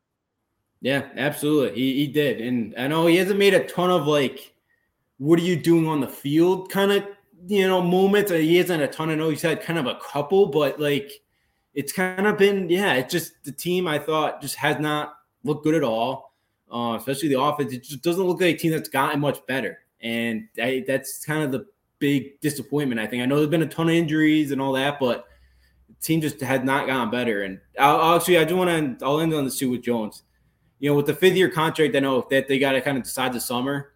Yeah, absolutely. He, he did. And I know he hasn't made a ton of like, what are you doing on the field kind of, you know, moments. He hasn't a ton. I know he's had kind of a couple, but like, it's kind of been, yeah, it's just the team I thought just has not looked good at all, uh, especially the offense. It just doesn't look like a team that's gotten much better. And I, that's kind of the big disappointment, I think. I know there's been a ton of injuries and all that, but the team just had not gotten better. And I'll, actually, I just want to, I'll end on this too with Jones you know, with the fifth year contract, I know that they got to kind of decide the summer.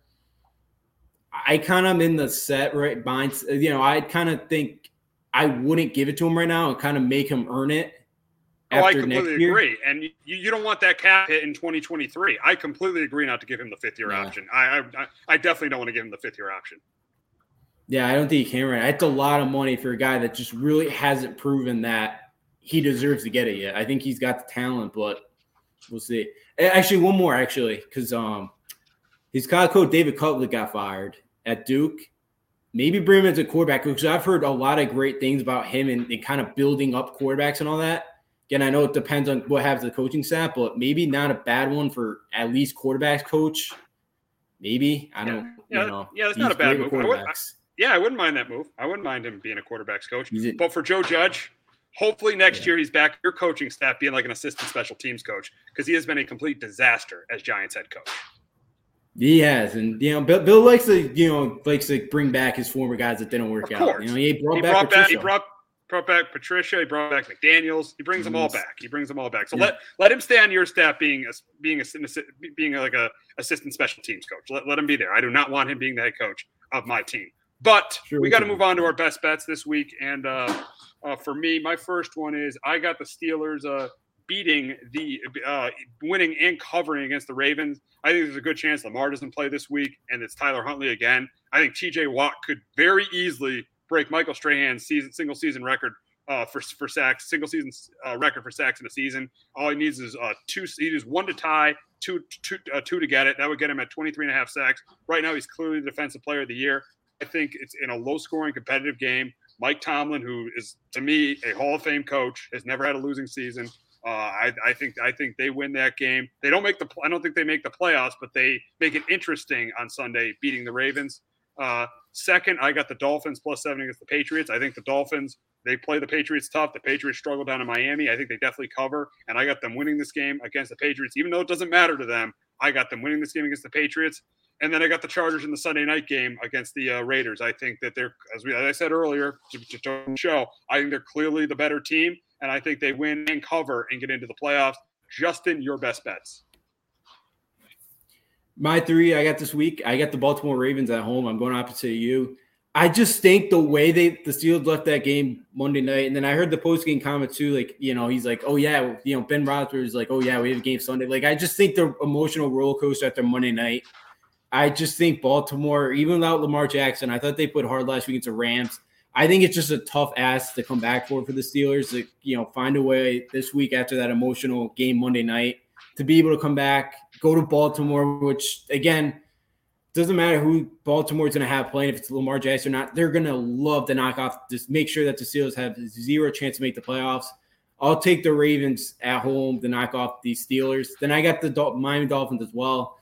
I kind of am in the set right mind. You know, I kind of think I wouldn't give it to him right now and kind of make him earn it. Oh, I completely agree. And you, you don't want that cap hit in 2023. I completely agree not to give him the fifth year Yeah. option. I, I I definitely don't want to give him the fifth year option. Yeah, I don't think he can right. That's a lot of money for a guy that just really hasn't proven that he deserves to get it yet. I think he's got the talent, but we'll see. Actually, one more actually, because um, his college coach David Cutler got fired at Duke. Maybe bring him as a quarterback because I've heard a lot of great things about him and, and kind of building up quarterbacks and all that. Again, I know it depends on what happens to the coaching staff, but maybe not a bad one for at least quarterbacks coach. Maybe I don't. Yeah, you know, yeah, that's not a bad move. I would- I- Yeah, I wouldn't mind that move. I wouldn't mind him being a quarterbacks coach. But for Joe Judge, hopefully next year he's back your coaching staff being like an assistant special teams coach because he has been a complete disaster as Giants head coach. He has, and you know, Bill, Bill likes to, you know, likes to bring back his former guys that didn't work out. You know, he brought he back brought back he Patricia. brought brought back Patricia, he brought back McDaniels, he brings them all back. He brings them all back. So Yeah. let let him stay on your staff being a, being a being like a assistant special teams coach. Let, let him be there. I do not want him being the head coach of my team. But Sure we we got to move on to our best bets this week. And uh, uh, for me, my first one is I got the Steelers uh, beating the uh, winning and covering against the Ravens. I think there's a good chance Lamar doesn't play this week, and it's Tyler Huntley again. I think T.J. Watt could very easily break Michael Strahan's season single season record uh, for for sacks, single season uh, record for sacks in a season. All he needs is uh, two. He needs one to tie, two two uh, two to get it. That would get him at 23 and a half sacks. Right now, he's clearly the defensive player of the year. I think it's in a low scoring competitive game. Mike Tomlin, who is to me a Hall of Fame coach, has never had a losing season. Uh, I, I think I think they win that game. They don't make the. I don't think they make the playoffs, but they make it interesting on Sunday, beating the Ravens. Uh, second, I got the Dolphins plus seven against the Patriots. I think the Dolphins they play the Patriots tough. The Patriots struggle down in Miami. I think they definitely cover, and I got them winning this game against the Patriots, even though it doesn't matter to them. I got them winning this game against the Patriots. And then I got the Chargers in the Sunday night game against the uh, Raiders. I think that they're, as, we, as I said earlier, to, to, show, I think they're clearly the better team, and I think they win and cover and get into the playoffs. Justin, your best bets. My three I got this week. I got the Baltimore Ravens at home. I'm going opposite of you. I just think the way they the Steelers left that game Monday night, and then I heard the post game comment too. Like you know, he's like, "Oh yeah, you know, Ben Roethlisberger is like, oh yeah, we have a game Sunday." Like I just think the emotional roller coaster after Monday night. I just think Baltimore, even without Lamar Jackson, I thought they put hard last week the Rams. I think it's just a tough ass to come back for for the Steelers. To, you know, find a way this week after that emotional game Monday night to be able to come back, go to Baltimore, which again doesn't matter who Baltimore is going to have playing, if it's Lamar Jackson or not, they're going to love to knock off, just make sure that the Steelers have zero chance to make the playoffs. I'll take the Ravens at home to knock off the Steelers. Then I got the Miami Dolphins as well.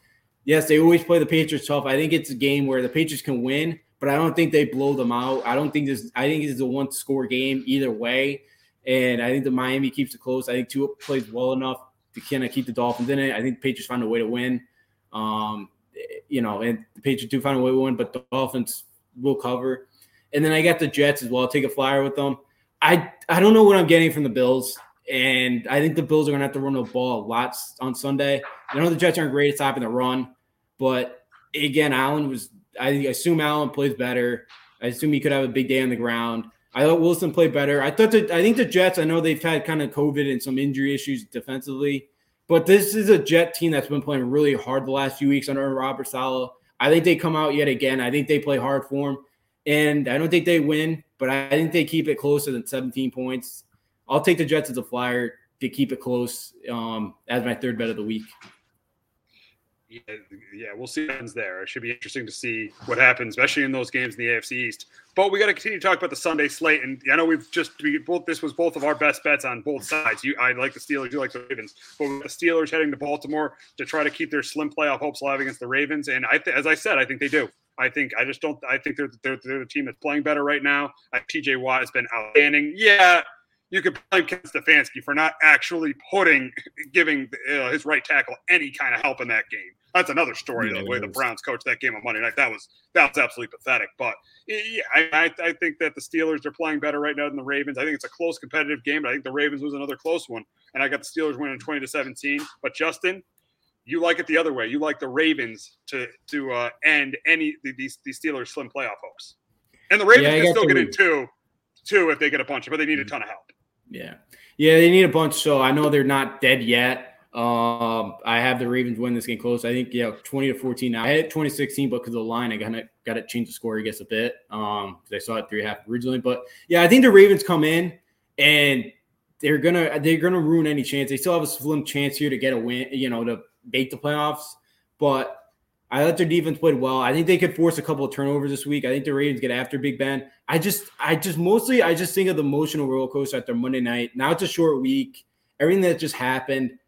Yes, they always play the Patriots tough. I think it's a game where the Patriots can win, but I don't think they blow them out. I don't think this. I think it's a one score game either way, and I think the Miami keeps it close. I think Tua plays well enough to kind of keep the Dolphins in it. I think the Patriots find a way to win. Um, you know, and the Patriots do find a way to win, but the Dolphins will cover. And then I got the Jets as well. I'll take a flyer with them. I I don't know what I'm getting from the Bills, and I think the Bills are going to have to run the ball a lot on Sunday. I know the Jets aren't great at stopping the run, but again, Allen was. I assume Allen plays better. I assume he could have a big day on the ground. I thought Wilson played better. I thought that I think the Jets. I know they've had kind of COVID and some injury issues defensively. But this is a Jet team that's been playing really hard the last few weeks under Robert Saleh. I think they come out yet again. I think they play hard for him. And I don't think they win, but I think they keep it closer than 17 points. I'll take the Jets as a flyer to keep it close um, as my third bet of the week yeah, yeah, we'll see what happens there. It should be interesting to see what happens, especially in those games in the AFC East. But we got to continue to talk about the Sunday slate, and I know we've just we both this was both of our best bets on both sides. You, I like the Steelers, you like the Ravens, but the Steelers heading to Baltimore to try to keep their slim playoff hopes alive against the Ravens, and I, th- as I said, I think they do. I think I just don't. I think they're they're, they're the team that's playing better right now. TJ Watt has been outstanding. Yeah, you could blame Ken Stefanski for not actually putting, giving uh, his right tackle any kind of help in that game. That's another story, yeah, the way the Browns coached that game on Monday night. That was that was absolutely pathetic. But yeah, I, I think that the Steelers are playing better right now than the Ravens. I think it's a close competitive game, but I think the Ravens was another close one. And I got the Steelers winning 20 to 17. But Justin, you like it the other way. You like the Ravens to to uh, end any these these Steelers slim playoff hopes. And the Ravens yeah, can still get in two, two if they get a bunch, of, but they need a ton of help. Yeah. Yeah, they need a bunch. So I know they're not dead yet. Um, I have the Ravens win this game close. I think yeah, twenty to fourteen. Now I had twenty sixteen, but because of the line, I got to got to change the score, I guess, a bit. Um, because I saw it three half originally. But yeah, I think the Ravens come in and they're gonna they're gonna ruin any chance. They still have a slim chance here to get a win, you know, to make the playoffs. But I thought their defense played well. I think they could force a couple of turnovers this week. I think the Ravens get after Big Ben. I just, I just mostly, I just think of the emotional roller coaster after Monday night. Now it's a short week. Everything that just happened.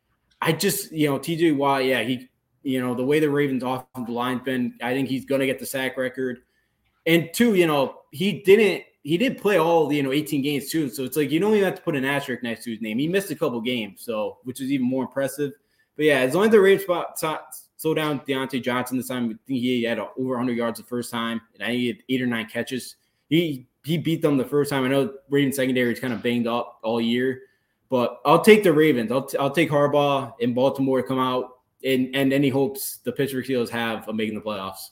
I just, you know, TJ Watt, yeah, he, you know, the way the Ravens offensive line's been, I think he's going to get the sack record. And two, you know, he didn't, he did play all, you know, 18 games too. So it's like you don't even have to put an asterisk next to his name. He missed a couple games, so which is even more impressive. But yeah, as long as the Ravens spot, slow down Diontae Johnson this time. I think he had over 100 yards the first time, and I he had eight or nine catches. He he beat them the first time. I know Ravens secondary is kind of banged up all year, but I'll take the Ravens. I'll, t- I'll take Harbaugh in Baltimore to come out and and any hopes the Pittsburgh Steelers have of making the playoffs.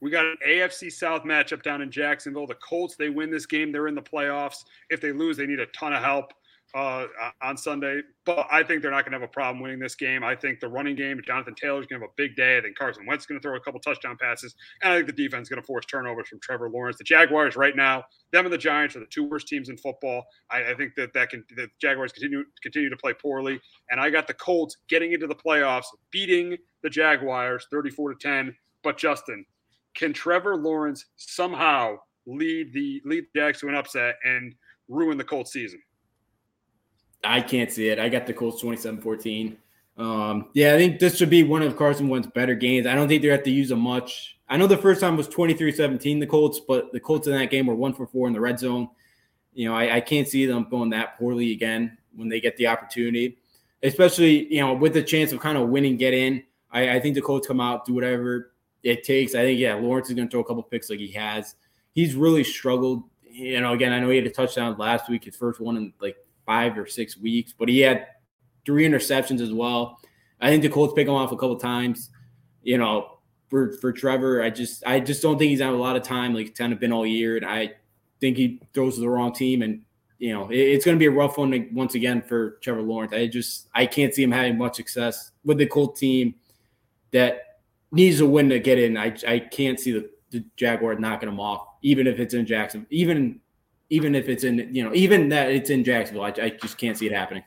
We got an AFC South matchup down in Jacksonville. The Colts, they win this game, they're in the playoffs. If they lose, they need a ton of help uh, on Sunday, but I think they're not going to have a problem winning this game. I think the running game, Jonathan Taylor's going to have a big day. I think Carson Wentz is going to throw a couple touchdown passes, and I think the defense is going to force turnovers from Trevor Lawrence. The Jaguars right now, them and the Giants are the two worst teams in football. I, I think that that can the Jaguars continue continue to play poorly, and I got the Colts getting into the playoffs, beating the Jaguars 34 to 10. But Justin, can Trevor Lawrence somehow lead the lead the Jags to an upset and ruin the Colts season? I can't see it. I got the Colts 27 14. Um, yeah, I think this should be one of Carson Wentz's better games. I don't think they have to use them much. I know the first time was 23-17, the Colts, but the Colts in that game were one for four in the red zone. You know, I, I can't see them going that poorly again when they get the opportunity, especially, you know, with the chance of kind of winning, get in. I, I think the Colts come out, do whatever it takes. I think, yeah, Lawrence is going to throw a couple picks like he has. He's really struggled. You know, again, I know he had a touchdown last week, his first one in like five or six weeks, but he had three interceptions as well. I think the Colts pick him off a couple times. You know, for for Trevor, I just I just don't think he's had a lot of time. Like kind of been all year, and I think he throws to the wrong team, and you know it, it's going to be a rough one once again for Trevor Lawrence. I just I can't see him having much success with the Colt team that needs a win to get in. I I can't see the, the Jaguars knocking him off, even if it's in Jackson, even even if it's in you know even that it's in Jacksonville. I, I just can't see it happening.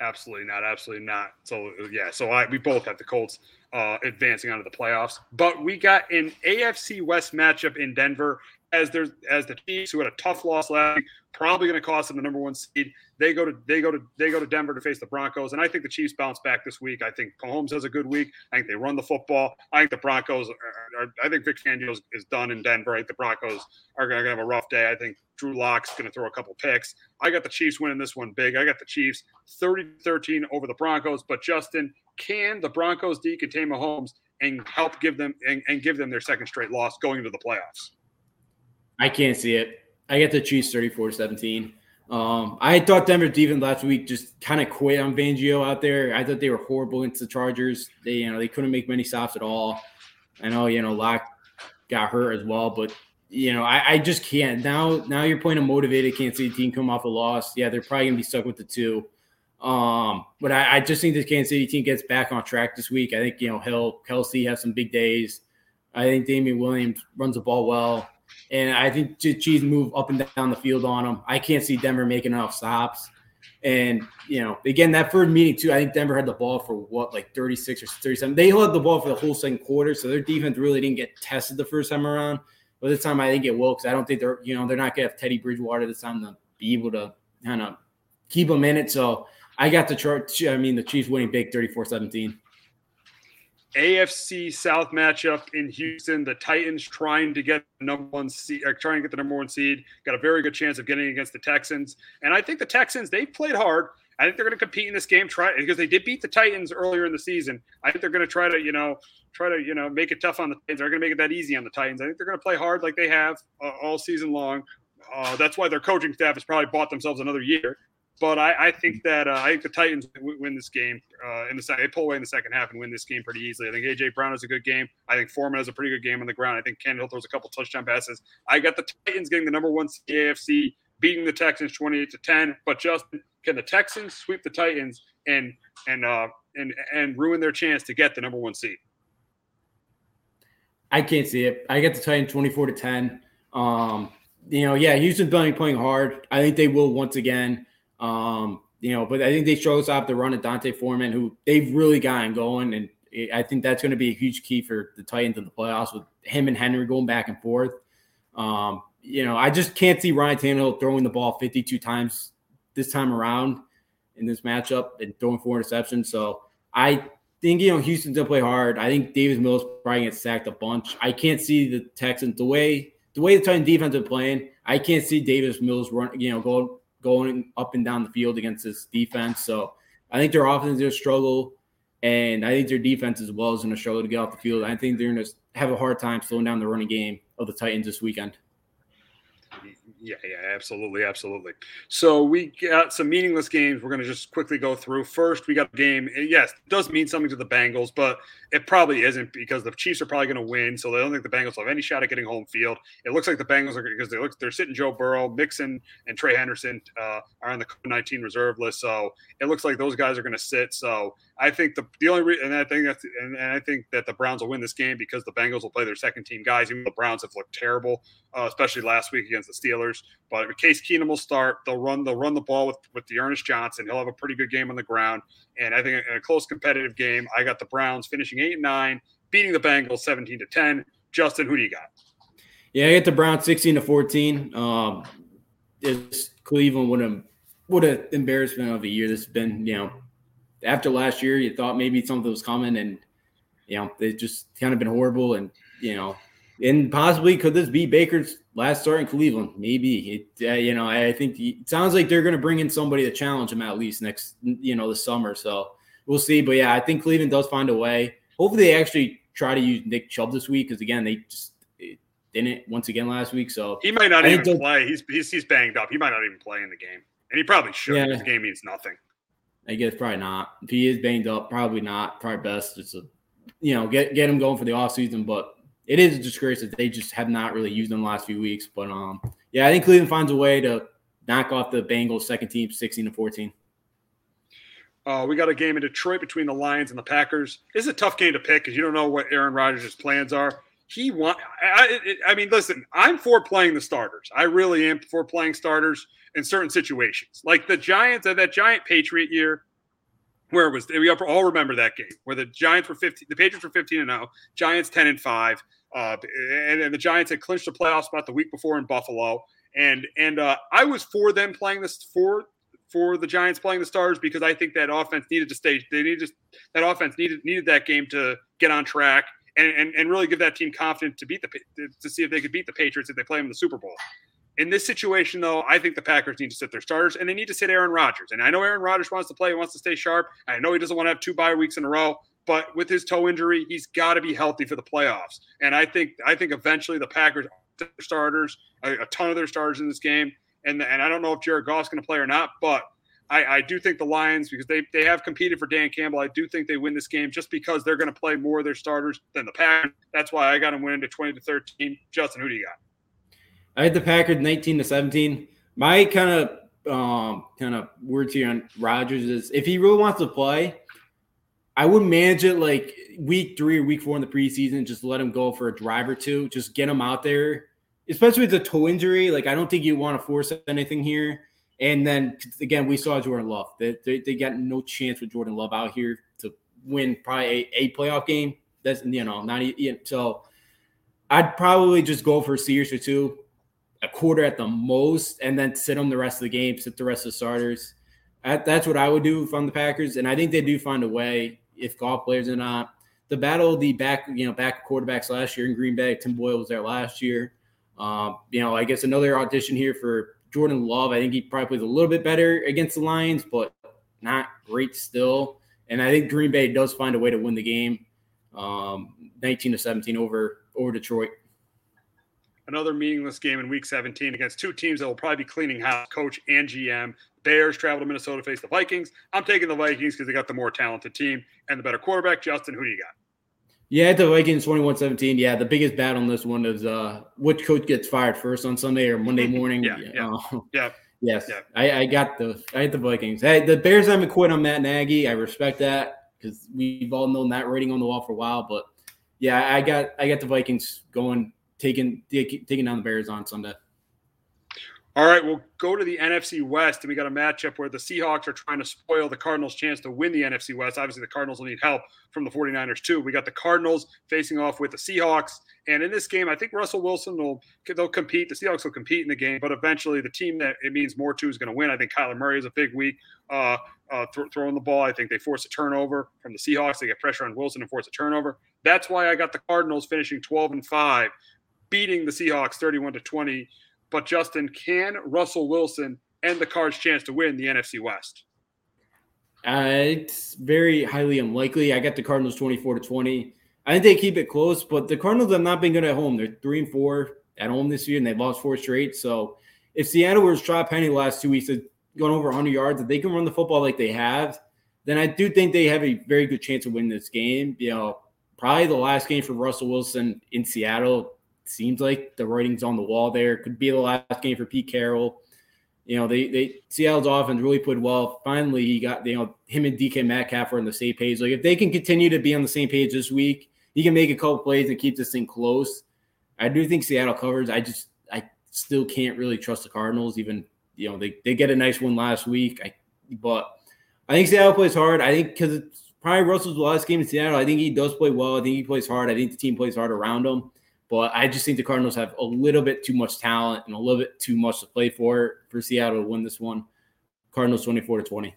Absolutely not. Absolutely not. So yeah. So I we both have the Colts uh, advancing onto the playoffs, but we got an AFC West matchup in Denver as there's as the Chiefs who had a tough loss last week, probably going to cost them the number one seed. They go to they go to they go to Denver to face the Broncos, and I think the Chiefs bounce back this week. I think Mahomes has a good week. I think they run the football. I think the Broncos. Are, are, I think Vic Fangio is, is done in Denver. I think the Broncos are going to have a rough day. I think Drew Lock's going to throw a couple picks. I got the Chiefs winning this one big. I got the Chiefs 30-13 over the Broncos. But Justin, can the Broncos D contain Mahomes and help give them and, and give them their second straight loss going into the playoffs? I can't see it. I get the Chiefs 34 17. Um, I thought Denver defense last week just kind of quit on Fangio out there. I thought they were horrible against the Chargers. They, you know, they couldn't make many stops at all. I know, you know, Lock got hurt as well, but you know, I, I just can't now. Now you're playing a motivated Kansas City team come off a loss. Yeah, they're probably gonna be stuck with the two. Um, but I, I just think this Kansas City team gets back on track this week. I think you know Hill, Kelsey has some big days. I think Damien Williams runs the ball well. And I think Chiefs move up and down the field on them. I can't see Denver making enough stops. And, you know, again, that first meeting, too, I think Denver had the ball for what, like 36 or 37. They held the ball for the whole second quarter. So their defense really didn't get tested the first time around. But this time, I think it will because I don't think they're, you know, they're not to have Teddy Bridgewater this time to be able to kind of keep them in it. So I got the chart. I mean, the Chiefs winning big 34 17. AFC South matchup in Houston. The Titans trying to get number one seed, uh, trying to get the number one seed. Got a very good chance of getting against the Texans. And I think the Texans they played hard. I think they're going to compete in this game. Try because they did beat the Titans earlier in the season. I think they're going to try to you know try to you know make it tough on the Titans. They're going to make it that easy on the Titans. I think they're going to play hard like they have uh, all season long. Uh, that's why their coaching staff has probably bought themselves another year but I, I think that uh, I think the Titans win this game uh, in the second. They pull away in the second half and win this game pretty easily. I think AJ Brown has a good game. I think Foreman has a pretty good game on the ground. I think Ken Hill throws a couple touchdown passes. I got the Titans getting the number one AFC, beating the Texans twenty eight to ten. But Justin, can the Texans sweep the Titans and and uh, and and ruin their chance to get the number one seed? I can't see it. I get the Titans twenty four to ten. Um, you know, yeah, Houston's been playing hard. I think they will once again. Um, you know, but I think they show us off the run of D'Onta Foreman, who they've really gotten going, and I think that's going to be a huge key for the Titans in the playoffs with him and Henry going back and forth. Um, you know, I just can't see Ryan Tannehill throwing the ball 52 times this time around in this matchup and throwing four interceptions. So I think you know Houston's gonna play hard. I think Davis Mills probably gets sacked a bunch. I can't see the Texans the way the way the Titan defense is playing. I can't see Davis Mills run, you know, go going up and down the field against this defense. So I think their offense is going to struggle, and I think their defense as well is going to struggle to get off the field. I think they're going to have a hard time slowing down the running game of the Titans this weekend. Yeah, yeah, absolutely, absolutely. So we got some meaningless games. We're going to just quickly go through. First, we got a game. Yes, it does mean something to the Bengals, but it probably isn't because the Chiefs are probably going to win. So they don't think the Bengals have any shot at getting home field. It looks like the Bengals are because they look they're sitting Joe Burrow, Mixon, and Trey Hendrickson uh, are on the COVID nineteen reserve list. So it looks like those guys are going to sit. So I think the the only reason, and I think that's and, and, I think that the Browns will win this game because the Bengals will play their second team guys. Even the Browns have looked terrible, uh, especially last week against the Steelers. But Case Keenum will start. They'll run. They'll run the ball with with D'Ernest Johnson. He'll have a pretty good game on the ground. And I think in a close competitive game, I got the Browns finishing eight and nine, beating the Bengals seventeen to ten. Justin, who do you got? Yeah, I get the Browns sixteen to fourteen. Um, it's Cleveland would have what an embarrassment of a year this has been. You know, after last year, you thought maybe something was coming, and you know they just kind of been horrible, and you know, and possibly could this be Baker's last start in Cleveland? Maybe it. Uh, you know, I think he, it sounds like they're going to bring in somebody to challenge him at least next, you know, the summer. So we'll see. But yeah, I think Cleveland does find a way. Hopefully, they actually try to use Nick Chubb this week because again, they just didn't once again last week. So he might not even play. He's, he's he's banged up. He might not even play in the game, and he probably should. Yeah. The game means nothing. I guess probably not. If he is banged up, probably not. Probably best just to, you know, get get him going for the offseason. But it is a disgrace that they just have not really used him the last few weeks. But um, yeah, I think Cleveland finds a way to knock off the Bengals second team, sixteen to fourteen. Uh, we got a game in Detroit between the Lions and the Packers. Is a tough game to pick because you don't know what Aaron Rodgers' plans are. He want. I, I, mean, listen. I'm for playing the starters. I really am for playing starters in certain situations, like the Giants at that Giant Patriot year, where it was. We all remember that game where the Giants were 15. The Patriots were 15 and 0. Giants 10 and 5. Uh, and, and the Giants had clinched the playoff spot the week before in Buffalo. And and uh, I was for them playing this for for the Giants playing the Stars because I think that offense needed to stay. They needed that offense needed needed that game to get on track and, and, and really give that team confidence to beat the to see if they could beat the Patriots if they play them in the Super Bowl. In this situation, though, I think the Packers need to sit their starters and they need to sit Aaron Rodgers. And I know Aaron Rodgers wants to play, he wants to stay sharp. I know he doesn't want to have two bye weeks in a row, but with his toe injury, he's got to be healthy for the playoffs. And I think I think eventually the Packers starters, a, a ton of their starters in this game, and and I don't know if Jared Goff's going to play or not, but I, I, do think the Lions, because they, they have competed for Dan Campbell, I do think they win this game just because they're going to play more of their starters than the Packers. That's why I got them winning to 20 to 13. Justin, who do you got? I had the Packers 19 to 17. My kind of um, kind of words here on Rodgers is if he really wants to play, I would manage it like week three or week four in the preseason. Just let him go for a drive or two. Just get him out there, especially with the toe injury. Like I don't think you want to force anything here. And then again, we saw Jordan Love. They, they, they, got no chance with Jordan Love out here to win probably a, a playoff game. That's you know not even so. I'd probably just go for a series or two, a quarter at the most, and then sit them the rest of the game, sit the rest of the starters. that's what I would do from the Packers, and I think they do find a way if Goff players or not. The battle the back, you know, back quarterbacks last year in Green Bay. Tim Boyle was there last year. Um, you know, I guess another audition here for Jordan Love, I think he probably plays a little bit better against the Lions, but not great still. And I think Green Bay does find a way to win the game, um, 19 to 17 over over Detroit. Another meaningless game in Week 17 against two teams that will probably be cleaning house, coach and GM. Bears travel to Minnesota to face the Vikings. I'm taking the Vikings because they got the more talented team and the better quarterback. Justin, who do you got? Yeah, the Vikings 21-17. Yeah, the biggest battle on this one is uh which coach gets fired first on Sunday or Monday morning. yeah, yeah, uh, yeah. Yes, yeah. I, I got the I had the Vikings. Hey, the Bears haven't quit on Matt Nagy. I respect that because we've all known that rating on the wall for a while. But yeah, I got I got the Vikings going, taking taking down the Bears on Sunday. All right, we'll go to the NFC West, and we got a matchup where the Seahawks are trying to spoil the Cardinals' chance to win the NFC West. Obviously, the Cardinals will need help from the 49ers, too. We got the Cardinals facing off with the Seahawks. And in this game, I think Russell Wilson will they'll compete. The Seahawks will compete in the game, but eventually the team that it means more to is going to win. I think Kyler Murray is a big week uh, uh, th- throwing the ball. I think they force a turnover from the Seahawks. They get pressure on Wilson and force a turnover. That's why I got the Cardinals finishing 12 and 5, beating the Seahawks 31 to 20 but Justin, can Russell Wilson end the Cards' chance to win the NFC West? Uh, it's very highly unlikely. I got the Cardinals 24 to 20. I think they keep it close, but the Cardinals have not been good at home. They're three and four at home this year, and they've lost four straight. So if Seattle was Rashaad Penny the last two weeks, they've over 100 yards, if they can run the football like they have, then I do think they have a very good chance of winning this game. You know, probably the last game for Russell Wilson in Seattle seems like the writing's on the wall there. Could be the last game for Pete Carroll. You know, they they Seattle's offense really played well. Finally, he got you know him and DK Metcalf are on the same page. Like if they can continue to be on the same page this week, he can make a couple plays and keep this thing close. I do think Seattle covers. I just I still can't really trust the Cardinals. Even you know they they get a nice one last week. I but I think Seattle plays hard. I think because it's probably Russell's last game in Seattle. I think he does play well. I think he plays hard. I think the team plays hard around him. But I just think the Cardinals have a little bit too much talent and a little bit too much to play for for Seattle to win this one. Cardinals 24 to 20.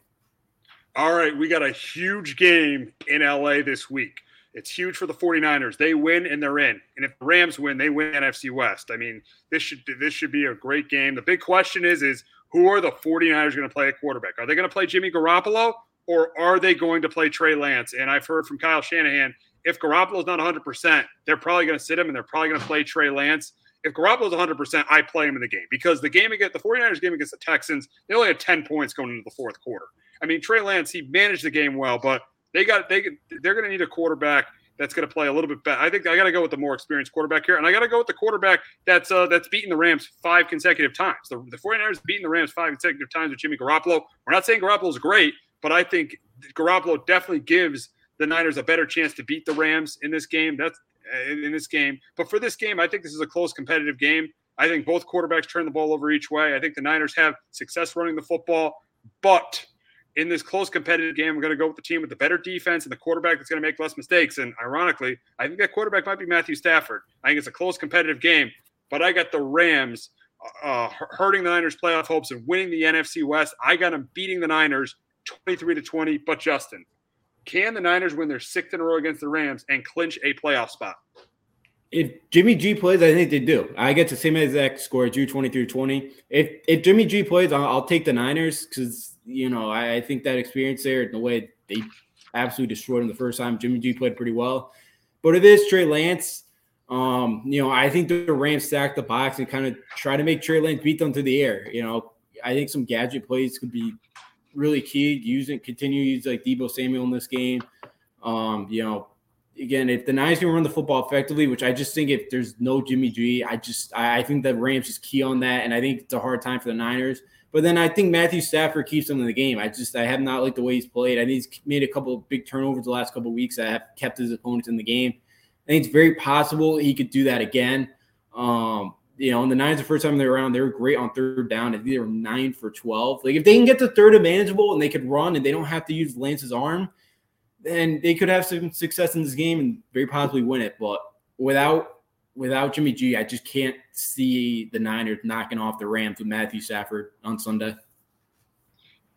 All right, we got a huge game in LA this week. It's huge for the 49ers. They win and they're in. And if the Rams win, they win NFC West. I mean, this should this should be a great game. The big question is is who are the 49ers going to play at quarterback? Are they going to play Jimmy Garoppolo or are they going to play Trey Lance? And I've heard from Kyle Shanahan if Garoppolo's not 100%, they're probably going to sit him and they're probably going to play Trey Lance. If Garoppolo's 100%, I play him in the game because the game against the 49ers game against the Texans, they only had 10 points going into the fourth quarter. I mean, Trey Lance, he managed the game well, but they got they they're going to need a quarterback that's going to play a little bit better. I think I got to go with the more experienced quarterback here, and I got to go with the quarterback that's uh, that's beaten the Rams five consecutive times. The, the 49ers beating the Rams five consecutive times with Jimmy Garoppolo. We're not saying Garoppolo's great, but I think Garoppolo definitely gives the Niners a better chance to beat the Rams in this game. That's in, in this game. But for this game, I think this is a close competitive game. I think both quarterbacks turn the ball over each way. I think the Niners have success running the football, but in this close competitive game, I'm going to go with the team with the better defense and the quarterback that's going to make less mistakes. And ironically, I think that quarterback might be Matthew Stafford. I think it's a close competitive game, but I got the Rams uh, hurting the Niners' playoff hopes and winning the NFC West. I got them beating the Niners 23 to 20. But Justin, can the Niners win their sixth in a row against the Rams and clinch a playoff spot? If Jimmy G plays, I think they do. I get the same exact score, Drew 23 20. If if Jimmy G plays, I'll, I'll take the Niners because you know, I, I, think that experience there, the way they absolutely destroyed him the first time, Jimmy G played pretty well. But it is Trey Lance. Um, you know, I think the Rams stack the box and kind of try to make Trey Lance beat them to the air. You know, I think some gadget plays could be really key. Using continue use like Deebo Samuel in this game. Um, you know, again, if the Niners can run the football effectively, which I just think if there's no Jimmy G, I just I, I think the Rams is key on that, and I think it's a hard time for the Niners. But then I think Matthew Stafford keeps them in the game. I just I have not liked the way he's played. I think he's made a couple of big turnovers the last couple weeks that have kept his opponents in the game. I think it's very possible he could do that again. Um, you know, in the Niners the first time they were around, they were great on third down. They were nine for twelve. Like if they can get the third manageable and they could run and they don't have to use Lance's arm, then they could have some success in this game and very possibly win it. But without without Jimmy G, I just can't see the Niners knocking off the Rams with Matthew Stafford on Sunday.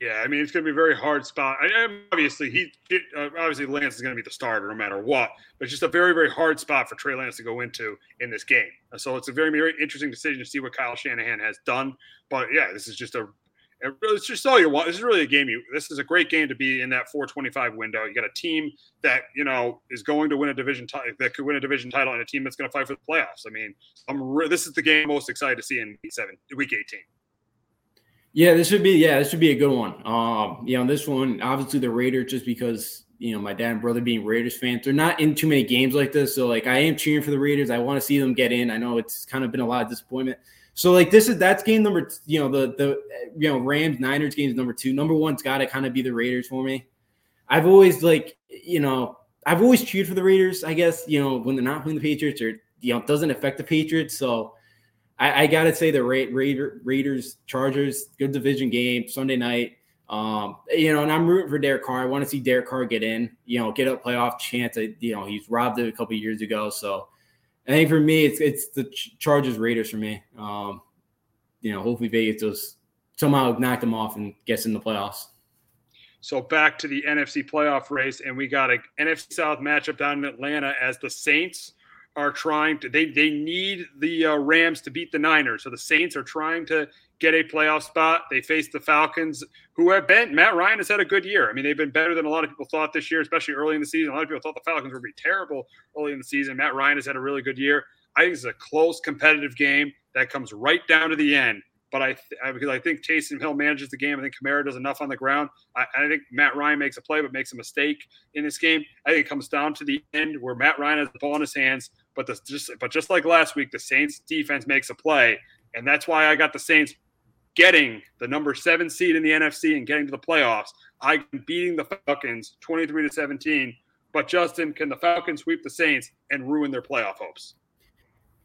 Yeah, I mean it's going to be a very hard spot. I, obviously, he uh, obviously Lance is going to be the starter no matter what, but it's just a very very hard spot for Trey Lance to go into in this game. So it's a very very interesting decision to see what Kyle Shanahan has done. But yeah, this is just a it's just all you want. This is really a game. You this is a great game to be in that 425 window. You got a team that you know is going to win a division that could win a division title, and a team that's going to fight for the playoffs. I mean, I'm re- this is the game I'm most excited to see in week seven, week 18. Yeah, this should be yeah, this should be a good one. Um, you know, this one obviously the Raiders just because you know my dad and brother being Raiders fans, they're not in too many games like this. So like I am cheering for the Raiders. I want to see them get in. I know it's kind of been a lot of disappointment. So like this is that's game number you know the the you know Rams Niners games number two. Number one's got to kind of be the Raiders for me. I've always like you know I've always cheered for the Raiders. I guess you know when they're not playing the Patriots or you know it doesn't affect the Patriots. So I, I got to say the Ra- Raider, Raiders Chargers good division game Sunday night. Um, you know, and I'm rooting for Derek Carr. I want to see Derek Carr get in. You know, get a playoff chance. You know, he's robbed it a couple years ago. So I think for me, it's it's the Chargers Raiders for me. Um, you know, hopefully Vegas does somehow knock them off and gets in the playoffs. So back to the NFC playoff race, and we got a NFC South matchup down in Atlanta as the Saints are trying to they they need the uh, Rams to beat the Niners. So the Saints are trying to get a playoff spot. They face the Falcons, who have been Matt Ryan has had a good year. I mean, they've been better than a lot of people thought this year, especially early in the season. A lot of people thought the Falcons would be terrible early in the season. Matt Ryan has had a really good year. I think it's a close, competitive game that comes right down to the end. But I, th- because I think Taysom Hill manages the game. I think Kamara does enough on the ground. I, I think Matt Ryan makes a play, but makes a mistake in this game. I think it comes down to the end where Matt Ryan has the ball in his hands. But the, just, but just like last week, the Saints defense makes a play, and that's why I got the Saints getting the number seven seed in the NFC and getting to the playoffs. I'm beating the Falcons 23 to 17. But Justin, can the Falcons sweep the Saints and ruin their playoff hopes?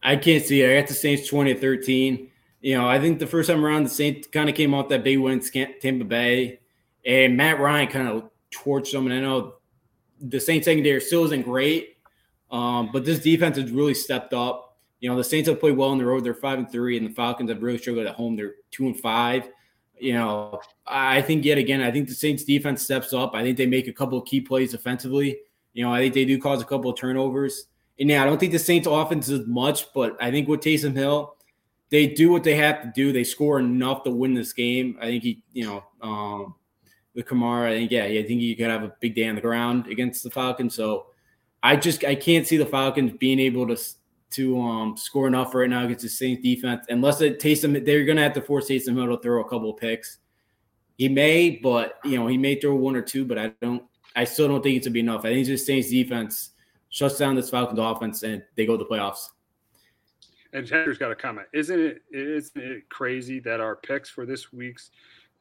I can't see it. I got the Saints 20 to 13. You know, I think the first time around, the Saints kind of came off that big win, Tampa Bay, and Matt Ryan kind of torched them. And I know the Saints secondary still isn't great, um, but this defense has really stepped up. You know, the Saints have played well on the road. They're five and three, and the Falcons have really struggled at home. They're two and five. you know, I think yet again, I think the Saints defense steps up. I think they make a couple of key plays offensively. You know, I think they do cause a couple of turnovers. And yeah, I don't think the Saints offense is much, but I think with Taysom Hill, they do what they have to do. They score enough to win this game. I think he, you know, um, with Kamara, I think yeah, I think he could have a big day on the ground against the Falcons. So I just I can't see the Falcons being able to to um, score enough right now against the Saints defense unless it Taysom they're going to have to force Taysom Hill to throw a couple picks. He may, but you know he may throw one or two, but I don't. I still don't think it's to be enough. I think the Saints defense shuts down this Falcons offense and they go to the playoffs. And Henry's got a comment. Isn't it isn't it crazy that our picks for this week's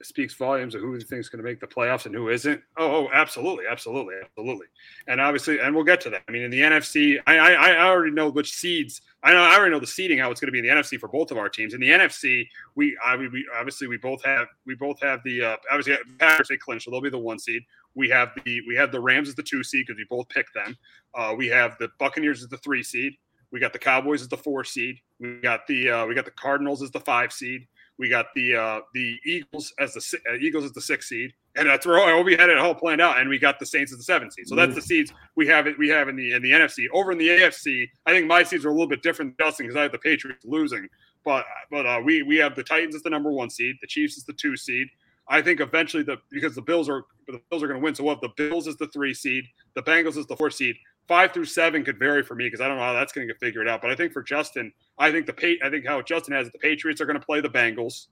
speaks volumes of who we think is going to make the playoffs and who isn't? Oh, oh, absolutely, absolutely, absolutely. And obviously, and we'll get to that. I mean, in the NFC, I I, I already know which seeds. I know I already know the seeding how it's going to be in the NFC for both of our teams. In the NFC, we I we obviously we both have we both have the uh, obviously Packers they clinch, so they'll be the one seed. We have the we have the Rams as the two seed because we both picked them. Uh, we have the Buccaneers as the three seed. We got the Cowboys as the four seed. We got the uh, we got the Cardinals as the five seed. We got the uh, the Eagles as the uh, Eagles as the six seed, and that's where we had it all planned out. And we got the Saints as the seven seed. So that's the seeds we have it. We have in the in the NFC. Over in the AFC, I think my seeds are a little bit different than Justin because I have the Patriots losing. But but uh, we we have the Titans as the number one seed. The Chiefs as the two seed. I think eventually the because the Bills are the Bills are going to win. So we'll have the Bills as the three seed, the Bengals as the four seed five through seven could vary for me because I don't know how that's going to get figured out. But I think for Justin, I think the I think how Justin has it, the Patriots are going to play the Bengals.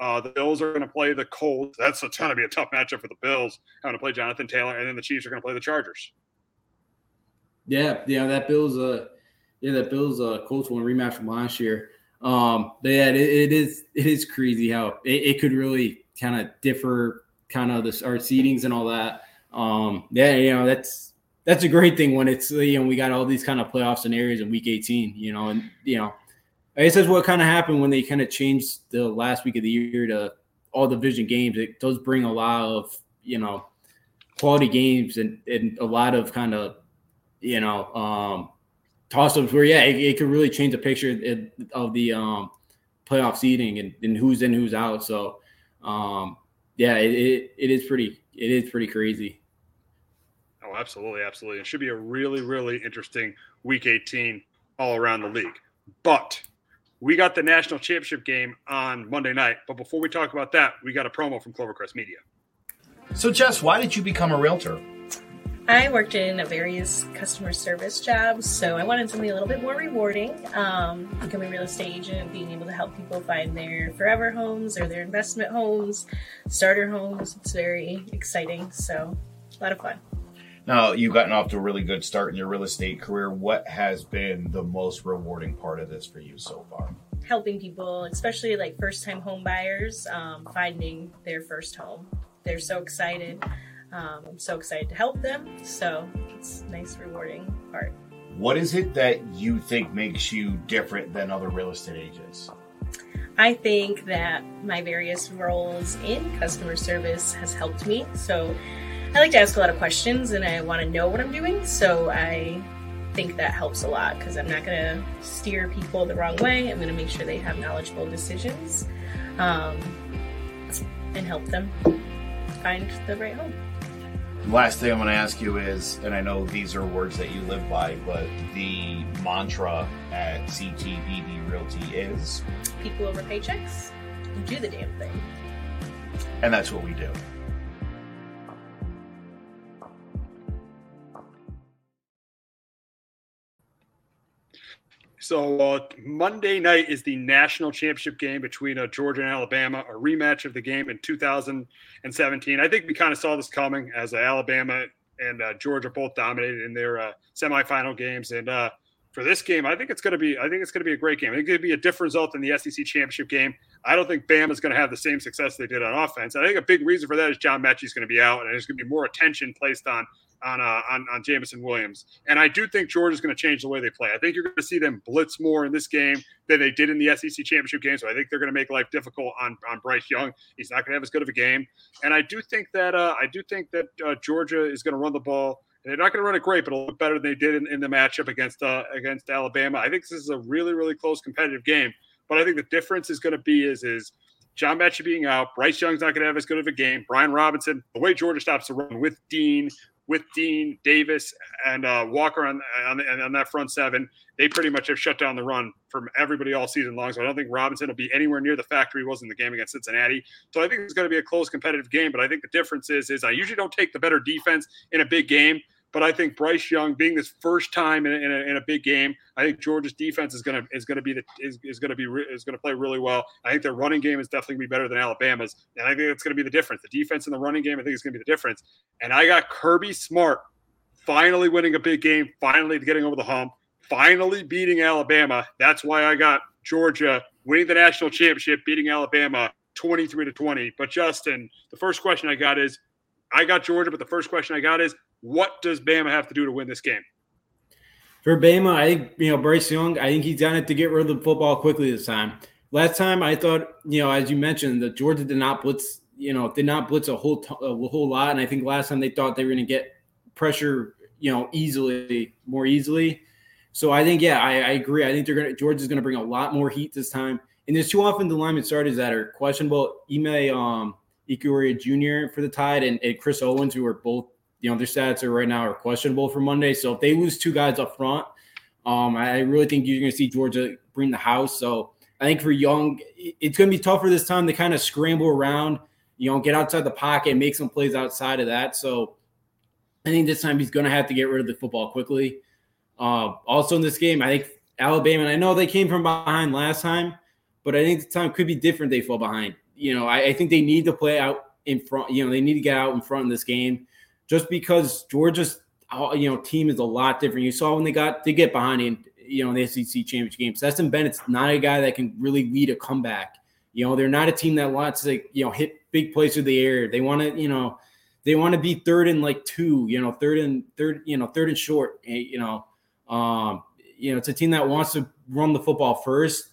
Uh, the Bills are going to play the Colts. That's going to be a tough matchup for the Bills having to play Jonathan Taylor, and then the Chiefs are going to play the Chargers. Yeah, yeah, that Bills, uh, yeah, that Bills uh, Colts one rematch from last year. Um, but yeah, it, it is it is crazy how it, it could really kind of differ, kind of the our seedings and all that. Um, yeah, you know that's that's a great thing when it's you know we got all these kind of playoff scenarios in week 18 you know and you know I guess that's what kind of happened when they kind of changed the last week of the year to all division games. It does bring a lot of you know quality games and, and a lot of kind of you know um toss-ups where yeah it, it could really change the picture of the um playoff seeding and, and who's in who's out. So um yeah it, it, it is pretty it is pretty crazy Oh, absolutely, absolutely. It should be a really, really interesting week 18 all around the league. But we got the national championship game on Monday night. But before we talk about that, we got a promo from Clovercrest Media. So, Jess, why did you become a realtor? I worked in various customer service jobs, so I wanted something a little bit more rewarding. Um, becoming a real estate agent, being able to help people find their forever homes or their investment homes, starter homes. It's very exciting. So, a lot of fun. Now, you've gotten off to a really good start in your real estate career. What has been the most rewarding part of this for you so far? Helping people, especially like first time home buyers, um, finding their first home. They're so excited. Um, I'm so excited to help them. So it's a nice, rewarding part. What is it that you think makes you different than other real estate agents? I think that my various roles in customer service has helped me. So I like to ask a lot of questions and I want to know what I'm doing. So I think that helps a lot because I'm not going to steer people the wrong way. I'm going to make sure they have knowledgeable decisions um, and help them find the right home. Last thing I'm going to ask you is, and I know these are words that you live by, but the mantra at CTBB Realty is people over paychecks, do the damn thing. And that's what we do. So uh, Monday night is the national championship game between uh, Georgia and Alabama, a rematch of the game in 2017. I think we kind of saw this coming as uh, Alabama and uh, Georgia both dominated in their uh, semifinal games, and uh, for this game, I think it's going to be I think it's going to be a great game. I think it's going to be a different result than the SEC championship game. I don't think Bama is going to have the same success they did on offense. I think a big reason for that is John Metchie is going to be out, and there's going to be more attention placed on on uh, on, on Jameson Williams. And I do think Georgia's going to change the way they play. I think you're going to see them blitz more in this game than they did in the SEC championship game. So I think they're going to make life difficult on on Bryce Young. He's not going to have as good of a game. And I do think that uh, I do think that uh, Georgia is going to run the ball. They're not going to run it great, but a little better than they did in, in the matchup against uh, against Alabama. I think this is a really really close competitive game. But I think the difference is going to be is is John Metchie being out, Bryce Young's not going to have as good of a game. Brian Robinson, the way Georgia stops the run with Dean, with Dean Davis and uh, Walker on on, on that front seven, they pretty much have shut down the run from everybody all season long. So I don't think Robinson will be anywhere near the factory he was in the game against Cincinnati. So I think it's going to be a close competitive game. But I think the difference is is I usually don't take the better defense in a big game. But I think Bryce Young being this first time in a, in a, in a big game, I think Georgia's defense is going to is going to be the is, is going to be re, is going to play really well. I think their running game is definitely going to be better than Alabama's, and I think it's going to be the difference. The defense and the running game, I think, is going to be the difference. And I got Kirby Smart finally winning a big game, finally getting over the hump, finally beating Alabama. That's why I got Georgia winning the national championship, beating Alabama 23 to 20. But Justin, the first question I got is I got Georgia, but the first question I got is what does Bama have to do to win this game? For Bama, I think you know Bryce Young. I think he's done it to get rid of the football quickly this time. Last time, I thought you know, as you mentioned, that Georgia did not blitz. You know, did not blitz a whole t- a whole lot, and I think last time they thought they were going to get pressure, you know, easily, more easily. So I think, yeah, I, I agree. I think they're going to Georgia's going to bring a lot more heat this time. And there's too often the lineman starters that are questionable. Ime um, Ekiyor Jr. for the Tide and, and Chris Owens, who are both know, their stats are right now are questionable for Monday. So if they lose two guys up front, um, I really think you're going to see Georgia bring the house. So I think for Young, it's going to be tougher this time to kind of scramble around, you know, get outside the pocket, make some plays outside of that. So I think this time he's going to have to get rid of the football quickly. Uh, also in this game, I think Alabama, and I know they came from behind last time, but I think the time could be different. They fall behind. You know, I, I think they need to play out in front. You know, they need to get out in front in this game just because Georgia's you know team is a lot different. You saw when they got to get behind in you know in the SEC championship game. Stetson Bennett's not a guy that can really lead a comeback. You know, they're not a team that wants to you know hit big plays through the air. They want to you know they want to be third and like two. You know, third and third. You know, third and short. Eh, you know, um, you know it's a team that wants to run the football first.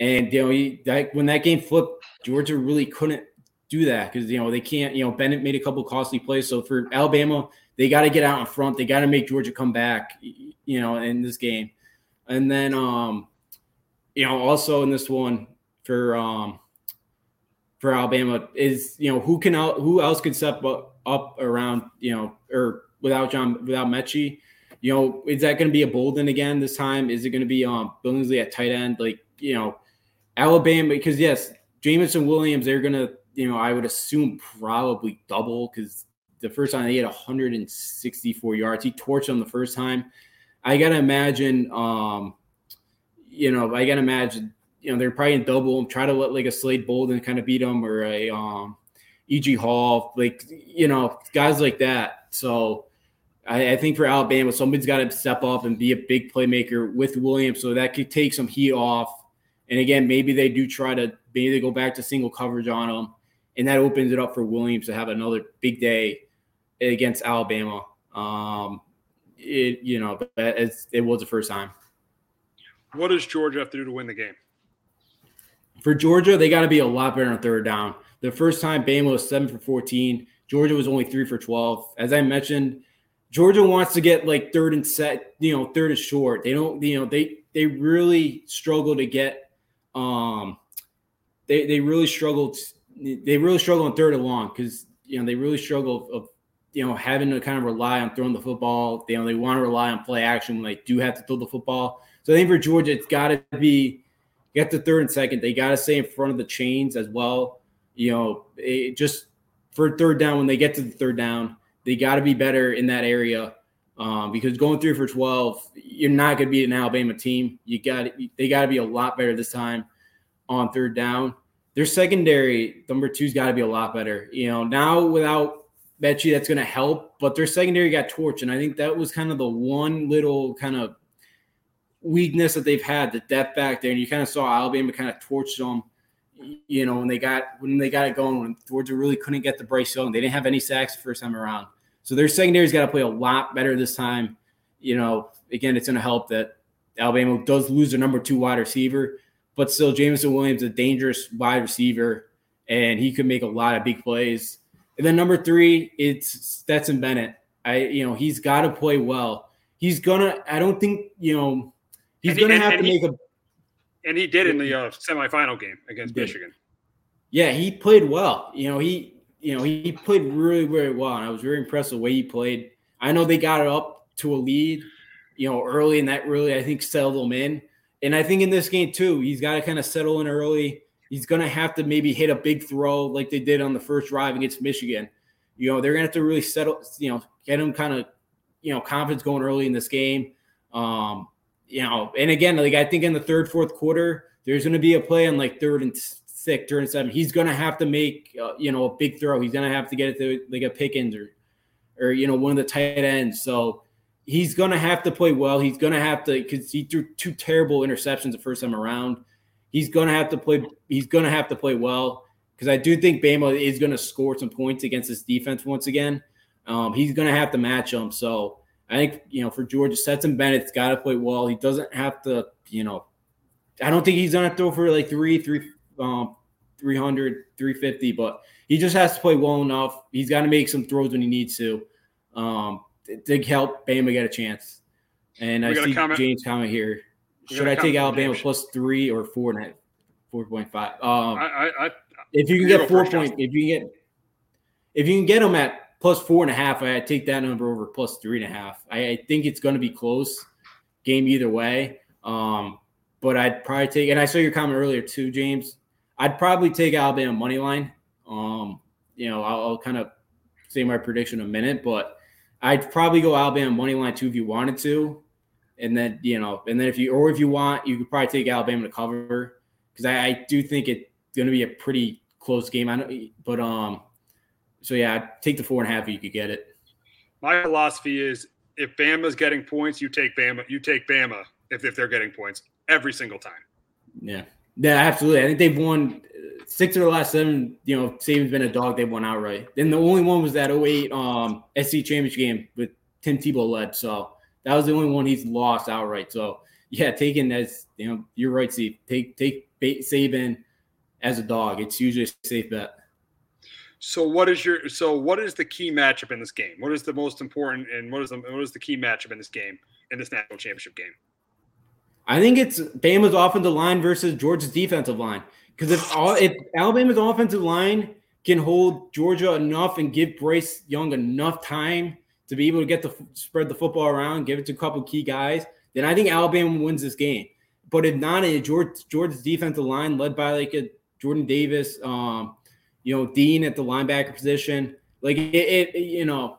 And you know that when that game flipped, Georgia really couldn't do that because you know they can't. You know, Bennett made a couple costly plays. So for Alabama, they got to get out in front. They got to make Georgia come back. You know, in this game, and then um, you know, also in this one for um for Alabama is you know who can out who else could step up, up around you know or without John without Metchie. You know, is that going to be a Bolden again this time? Is it going to be um Billingsley at tight end? Like you know, Alabama because yes, Jameson Williams they're going to you know, I would assume probably double because the first time he had 164 yards. He torched them the first time. I gotta imagine, um, you know, I gotta imagine, you know, they're probably in double and try to let like a Slade Bolden kind of beat him or a um, E.G. Hall, like you know, guys like that. So I, I think for Alabama, somebody's got to step up and be a big playmaker with Williams, so that could take some heat off. And again, maybe they do try to maybe they go back to single coverage on him and that opens it up for Williams to have another big day against Alabama. Um, it you know, it was the first time. What does Georgia have to do to win the game? For Georgia, they got to be a lot better on third down. The first time Bama was seven for fourteen. Georgia was only three for twelve. As I mentioned, Georgia wants to get like third and set, you know, third and short. They don't, you know, they they really struggle to get um they they really struggled they really struggle on third and long because you know they really struggle of you know having to kind of rely on throwing the football. You know they want to rely on play action when they do have to throw the football. So I think for Georgia, it's got to be get the third and second. They got to stay in front of the chains as well. You know, it, just for third down when they get to the third down, they got to be better in that area. Um, because going three for twelve, you're not going to beat an Alabama team. You got they got to be a lot better this time on third down their secondary number two's got to be a lot better. You know, now without Metchie, that's going to help, but their secondary got torched, and I think that was kind of the one little kind of weakness that they've had, the depth back there, and you kind of saw Alabama kind of torch them. You know, when they got when they got it going, when Georgia really couldn't get the Bryce Young, they didn't have any sacks the first time around. So their secondary's got to play a lot better this time. You know, again, it's going to help that Alabama does lose their number two wide receiver but still, Jameson Williams is a dangerous wide receiver, and he could make a lot of big plays. And then number three, it's Stetson Bennett. I, you know, he's got to play well. He's gonna. I don't think you know. He's and gonna he, have and, to make a. And he did in the uh, semifinal game against Michigan. Yeah, he played well. You know, he you know he played really really well, and I was very impressed with the way he played. I know they got it up to a lead, you know, early, and that really I think settled them in. And I think in this game too, he's got to kind of settle in early. He's going to have to maybe hit a big throw like they did on the first drive against Michigan. You know, they're going to have to really settle, you know, get him kind of, you know, confidence going early in this game. Um, you know, and again, like I think in the third, fourth quarter, there's going to be a play on like third and six, third and seven. He's going to have to make, uh, you know, a big throw. He's going to have to get it to like a Pickens or, or you know, one of the tight ends. So he's going to have to play well. He's going to have to because he threw two terrible interceptions the first time around. He's going to have to play. He's going to have to play well because I do think Bama is going to score some points against this defense once again. Um, he's going to have to match them. So I think you know for Georgia, Stetson Bennett's got to play well. He doesn't have to. You know, I don't think he's going to throw for like three, three, um, 300, 350, but he just has to play well enough. He's got to make some throws when he needs to. Um, to help Bama get a chance. And we I see comment. James comment here. Should I take Alabama plus three or four and a half? Four point five. Um, I, I, if you can get four point, if you can get, if you can get them at plus four and a half, I take that number over plus three and a half. I, I think it's going to be close, game either way. Um, but I'd probably take, and I saw your comment earlier too, James. I'd probably take Alabama money line. Um, you know, I'll, I'll kind of say my prediction in a minute, but I'd probably go Alabama money line too if you wanted to, and then you know, and then if you or if you want, you could probably take Alabama to cover because I, I, do think it's going to be a pretty close game. I know, but um, so yeah, I'd take the four and a half if you could get it. My philosophy is if Bama's getting points, you take Bama. You take Bama if, if they're getting points every single time. Yeah, yeah, absolutely. I think they've won six of the last seven, you know, Saban's been a dog. They've won outright. Then the only one was that 08 um, SC championship game with Tim Tebow led. So that was the only one he's lost outright. So yeah, taking as you know, you're right, Steve. Take take Saban as a dog. It's usually a safe bet. So what is your so what is the key matchup in this game? What is the most important and what is the what is the key matchup in this game in this national championship game? I think it's Bama's offensive line versus Georgia's defensive line. Because if all if Alabama's offensive line can hold Georgia enough and give Bryce Young enough time to be able to get the spread the football around, give it to a couple key guys, then I think Alabama wins this game. But if not, a George, Georgia's defensive line led by like a Jordan Davis, um, you know, Dean at the linebacker position, like it, it, you know,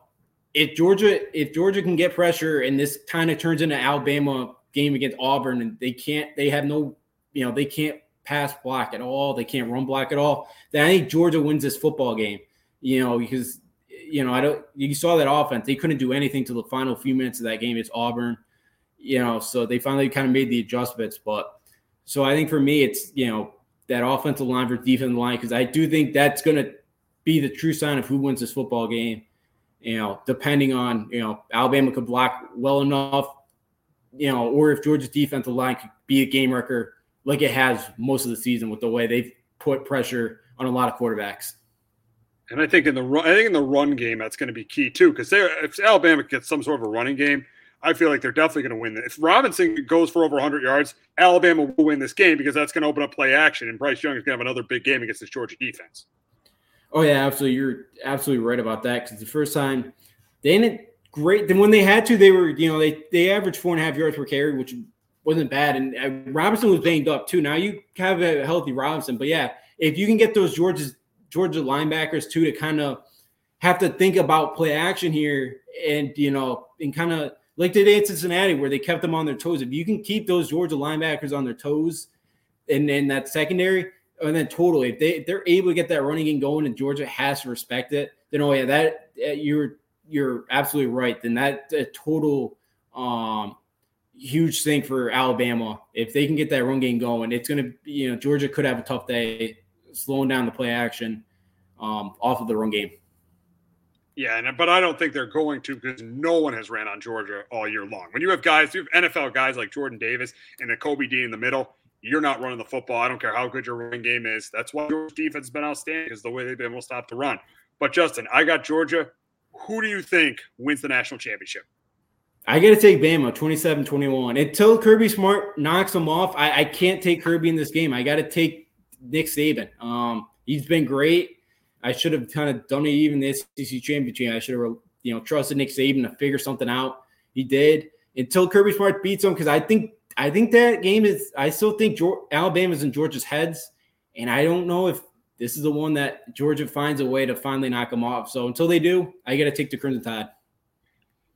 if Georgia if Georgia can get pressure and this kind of turns into Alabama game against Auburn and they can't they have no you know they can't pass block at all. They can't run block at all. Then I think Georgia wins this football game. You know, because you know I don't. You saw that offense; they couldn't do anything to the final few minutes of that game. It's Auburn. You know, so they finally kind of made the adjustments. But so I think for me, it's you know that offensive line versus defensive line because I do think that's going to be the true sign of who wins this football game. You know, depending on you know Alabama could block well enough, you know, or if Georgia's defensive line could be a game wrecker like it has most of the season with the way they've put pressure on a lot of quarterbacks. And I think in the run, I think in the run game that's going to be key too, because if Alabama gets some sort of a running game, I feel like they're definitely going to win. If Robinson goes for over 100 yards, Alabama will win this game because that's going to open up play action, and Bryce Young is going to have another big game against this Georgia defense. Oh yeah, absolutely. You're absolutely right about that because the first time they didn't great. Then when they had to, they were you know they they averaged four and a half yards per carry, which wasn't bad. And uh, Robinson was banged up too. Now you have a healthy Robinson, but yeah, if you can get those Georgia Georgia linebackers too to kind of have to think about play action here, and you know, and kind of like they did in Cincinnati where they kept them on their toes. If you can keep those Georgia linebackers on their toes, and then that secondary, and then totally, if they if they're able to get that running game going, and Georgia has to respect it, then oh yeah, that uh, you're you're absolutely right. Then that total um huge thing for Alabama. If they can get that run game going, it's going to, you know, Georgia could have a tough day slowing down the play action um, off of the run game. Yeah, and, but I don't think they're going to because no one has ran on Georgia all year long. When you have guys, you have NFL guys like Jordan Davis and a Kobe D in the middle, you're not running the football. I don't care how good your running game is. That's why Georgia's defense has been outstanding is the way they've been able to stop the run. But Justin, I got Georgia. Who do you think wins the national championship? I got to take Bama 27 21. Until Kirby Smart knocks them off, I, I can't take Kirby in this game. I got to take Nick Saban. Um, He's been great. I should have kind of done it even the SEC championship. I should have, you know, trusted Nick Saban to figure something out. He did until Kirby Smart beats him because I think I think that game is. I still think Georgia, Alabama's in Georgia's heads, and I don't know if this is the one that Georgia finds a way to finally knock them off. So until they do, I got to take the Crimson Tide.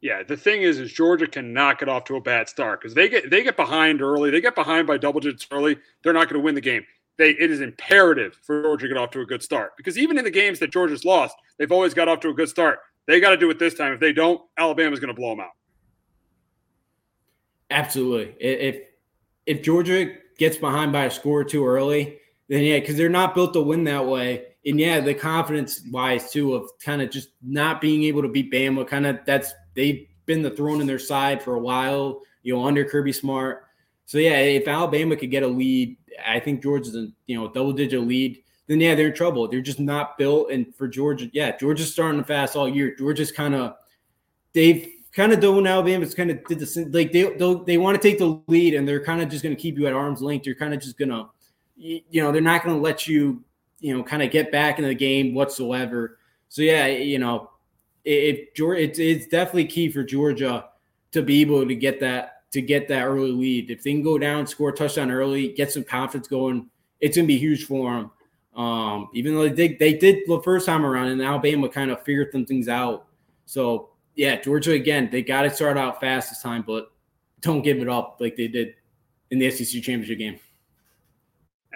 Yeah, the thing is, is Georgia can knock it off to a bad start because they get they get behind early. They get behind by double digits early. They're not going to win the game. They it is imperative for Georgia to get off to a good start because even in the games that Georgia's lost, they've always got off to a good start. They got to do it this time. If they don't, Alabama's going to blow them out. Absolutely. If if Georgia gets behind by a score too early, then yeah, because they're not built to win that way. And yeah, the confidence wise too of kind of just not being able to beat Bama, kind of that's they've been the thrown in their side for a while, you know, under Kirby Smart. So yeah, if Alabama could get a lead, I think Georgia's a you know double digit lead. Then yeah, they're in trouble. They're just not built. And for Georgia, yeah, Georgia's starting to fast all year. Georgia's kind of they've kind of doing Alabama's kind of did the like they they want to take the lead and they're kind of just going to keep you at arm's length. You're kind of just gonna you know they're not going to let you you know kind of get back in the game whatsoever. So yeah, you know Georgia, it's, it's definitely key for Georgia to be able to get that to get that early lead. If they can go down, score a touchdown early, get some confidence going, it's gonna be huge for them. Um, even though they did, they did the first time around, and Alabama kind of figured some things out. So yeah, Georgia again, they got to start out fast this time, but don't give it up like they did in the SEC championship game.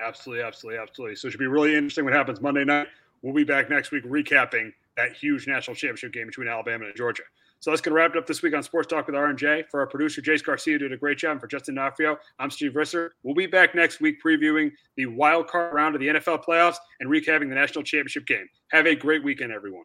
Absolutely, absolutely, absolutely. So it should be really interesting what happens Monday night. We'll be back next week recapping that huge national championship game between Alabama and Georgia. So that's going to wrap it up this week on Sports Talk with R&J. For our producer, Jace Garcia, did a great job. And for Justin Nafrio, I'm Steve Risser. We'll be back next week previewing the wild card round of the NFL playoffs and recapping the national championship game. Have a great weekend, everyone.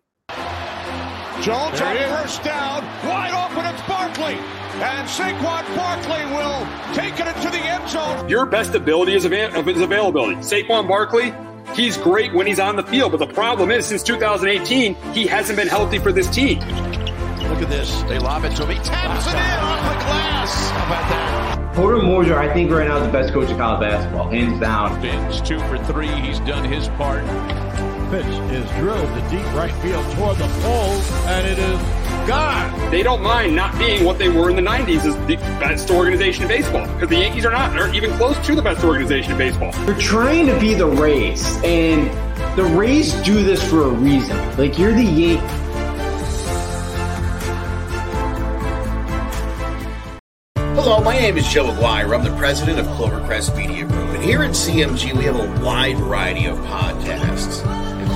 Jones on first down, wide open, it's Barkley. And Saquon Barkley will take it into the end zone. Your best ability is, av- is availability. Saquon Barkley, he's great when he's on the field, but the problem is since 2018, he hasn't been healthy for this team. Look at this. They lob it to him. He taps it in off the glass. How about that? Porter Moser, I think right now is the best coach of college basketball, hands down. Fins two for three. He's done his part. Pitch is drilled to deep right field toward the pole, and it is gone. They don't mind not being what they were in the 90s as the best organization in baseball because the Yankees are not, are even close to the best organization in baseball. They're trying to be the Rays, and the Rays do this for a reason. Like you're the Yankees. Hello, my name is Joe Aguirre. I'm the president of Clovercrest Media Group. And here at CMG, we have a wide variety of podcasts,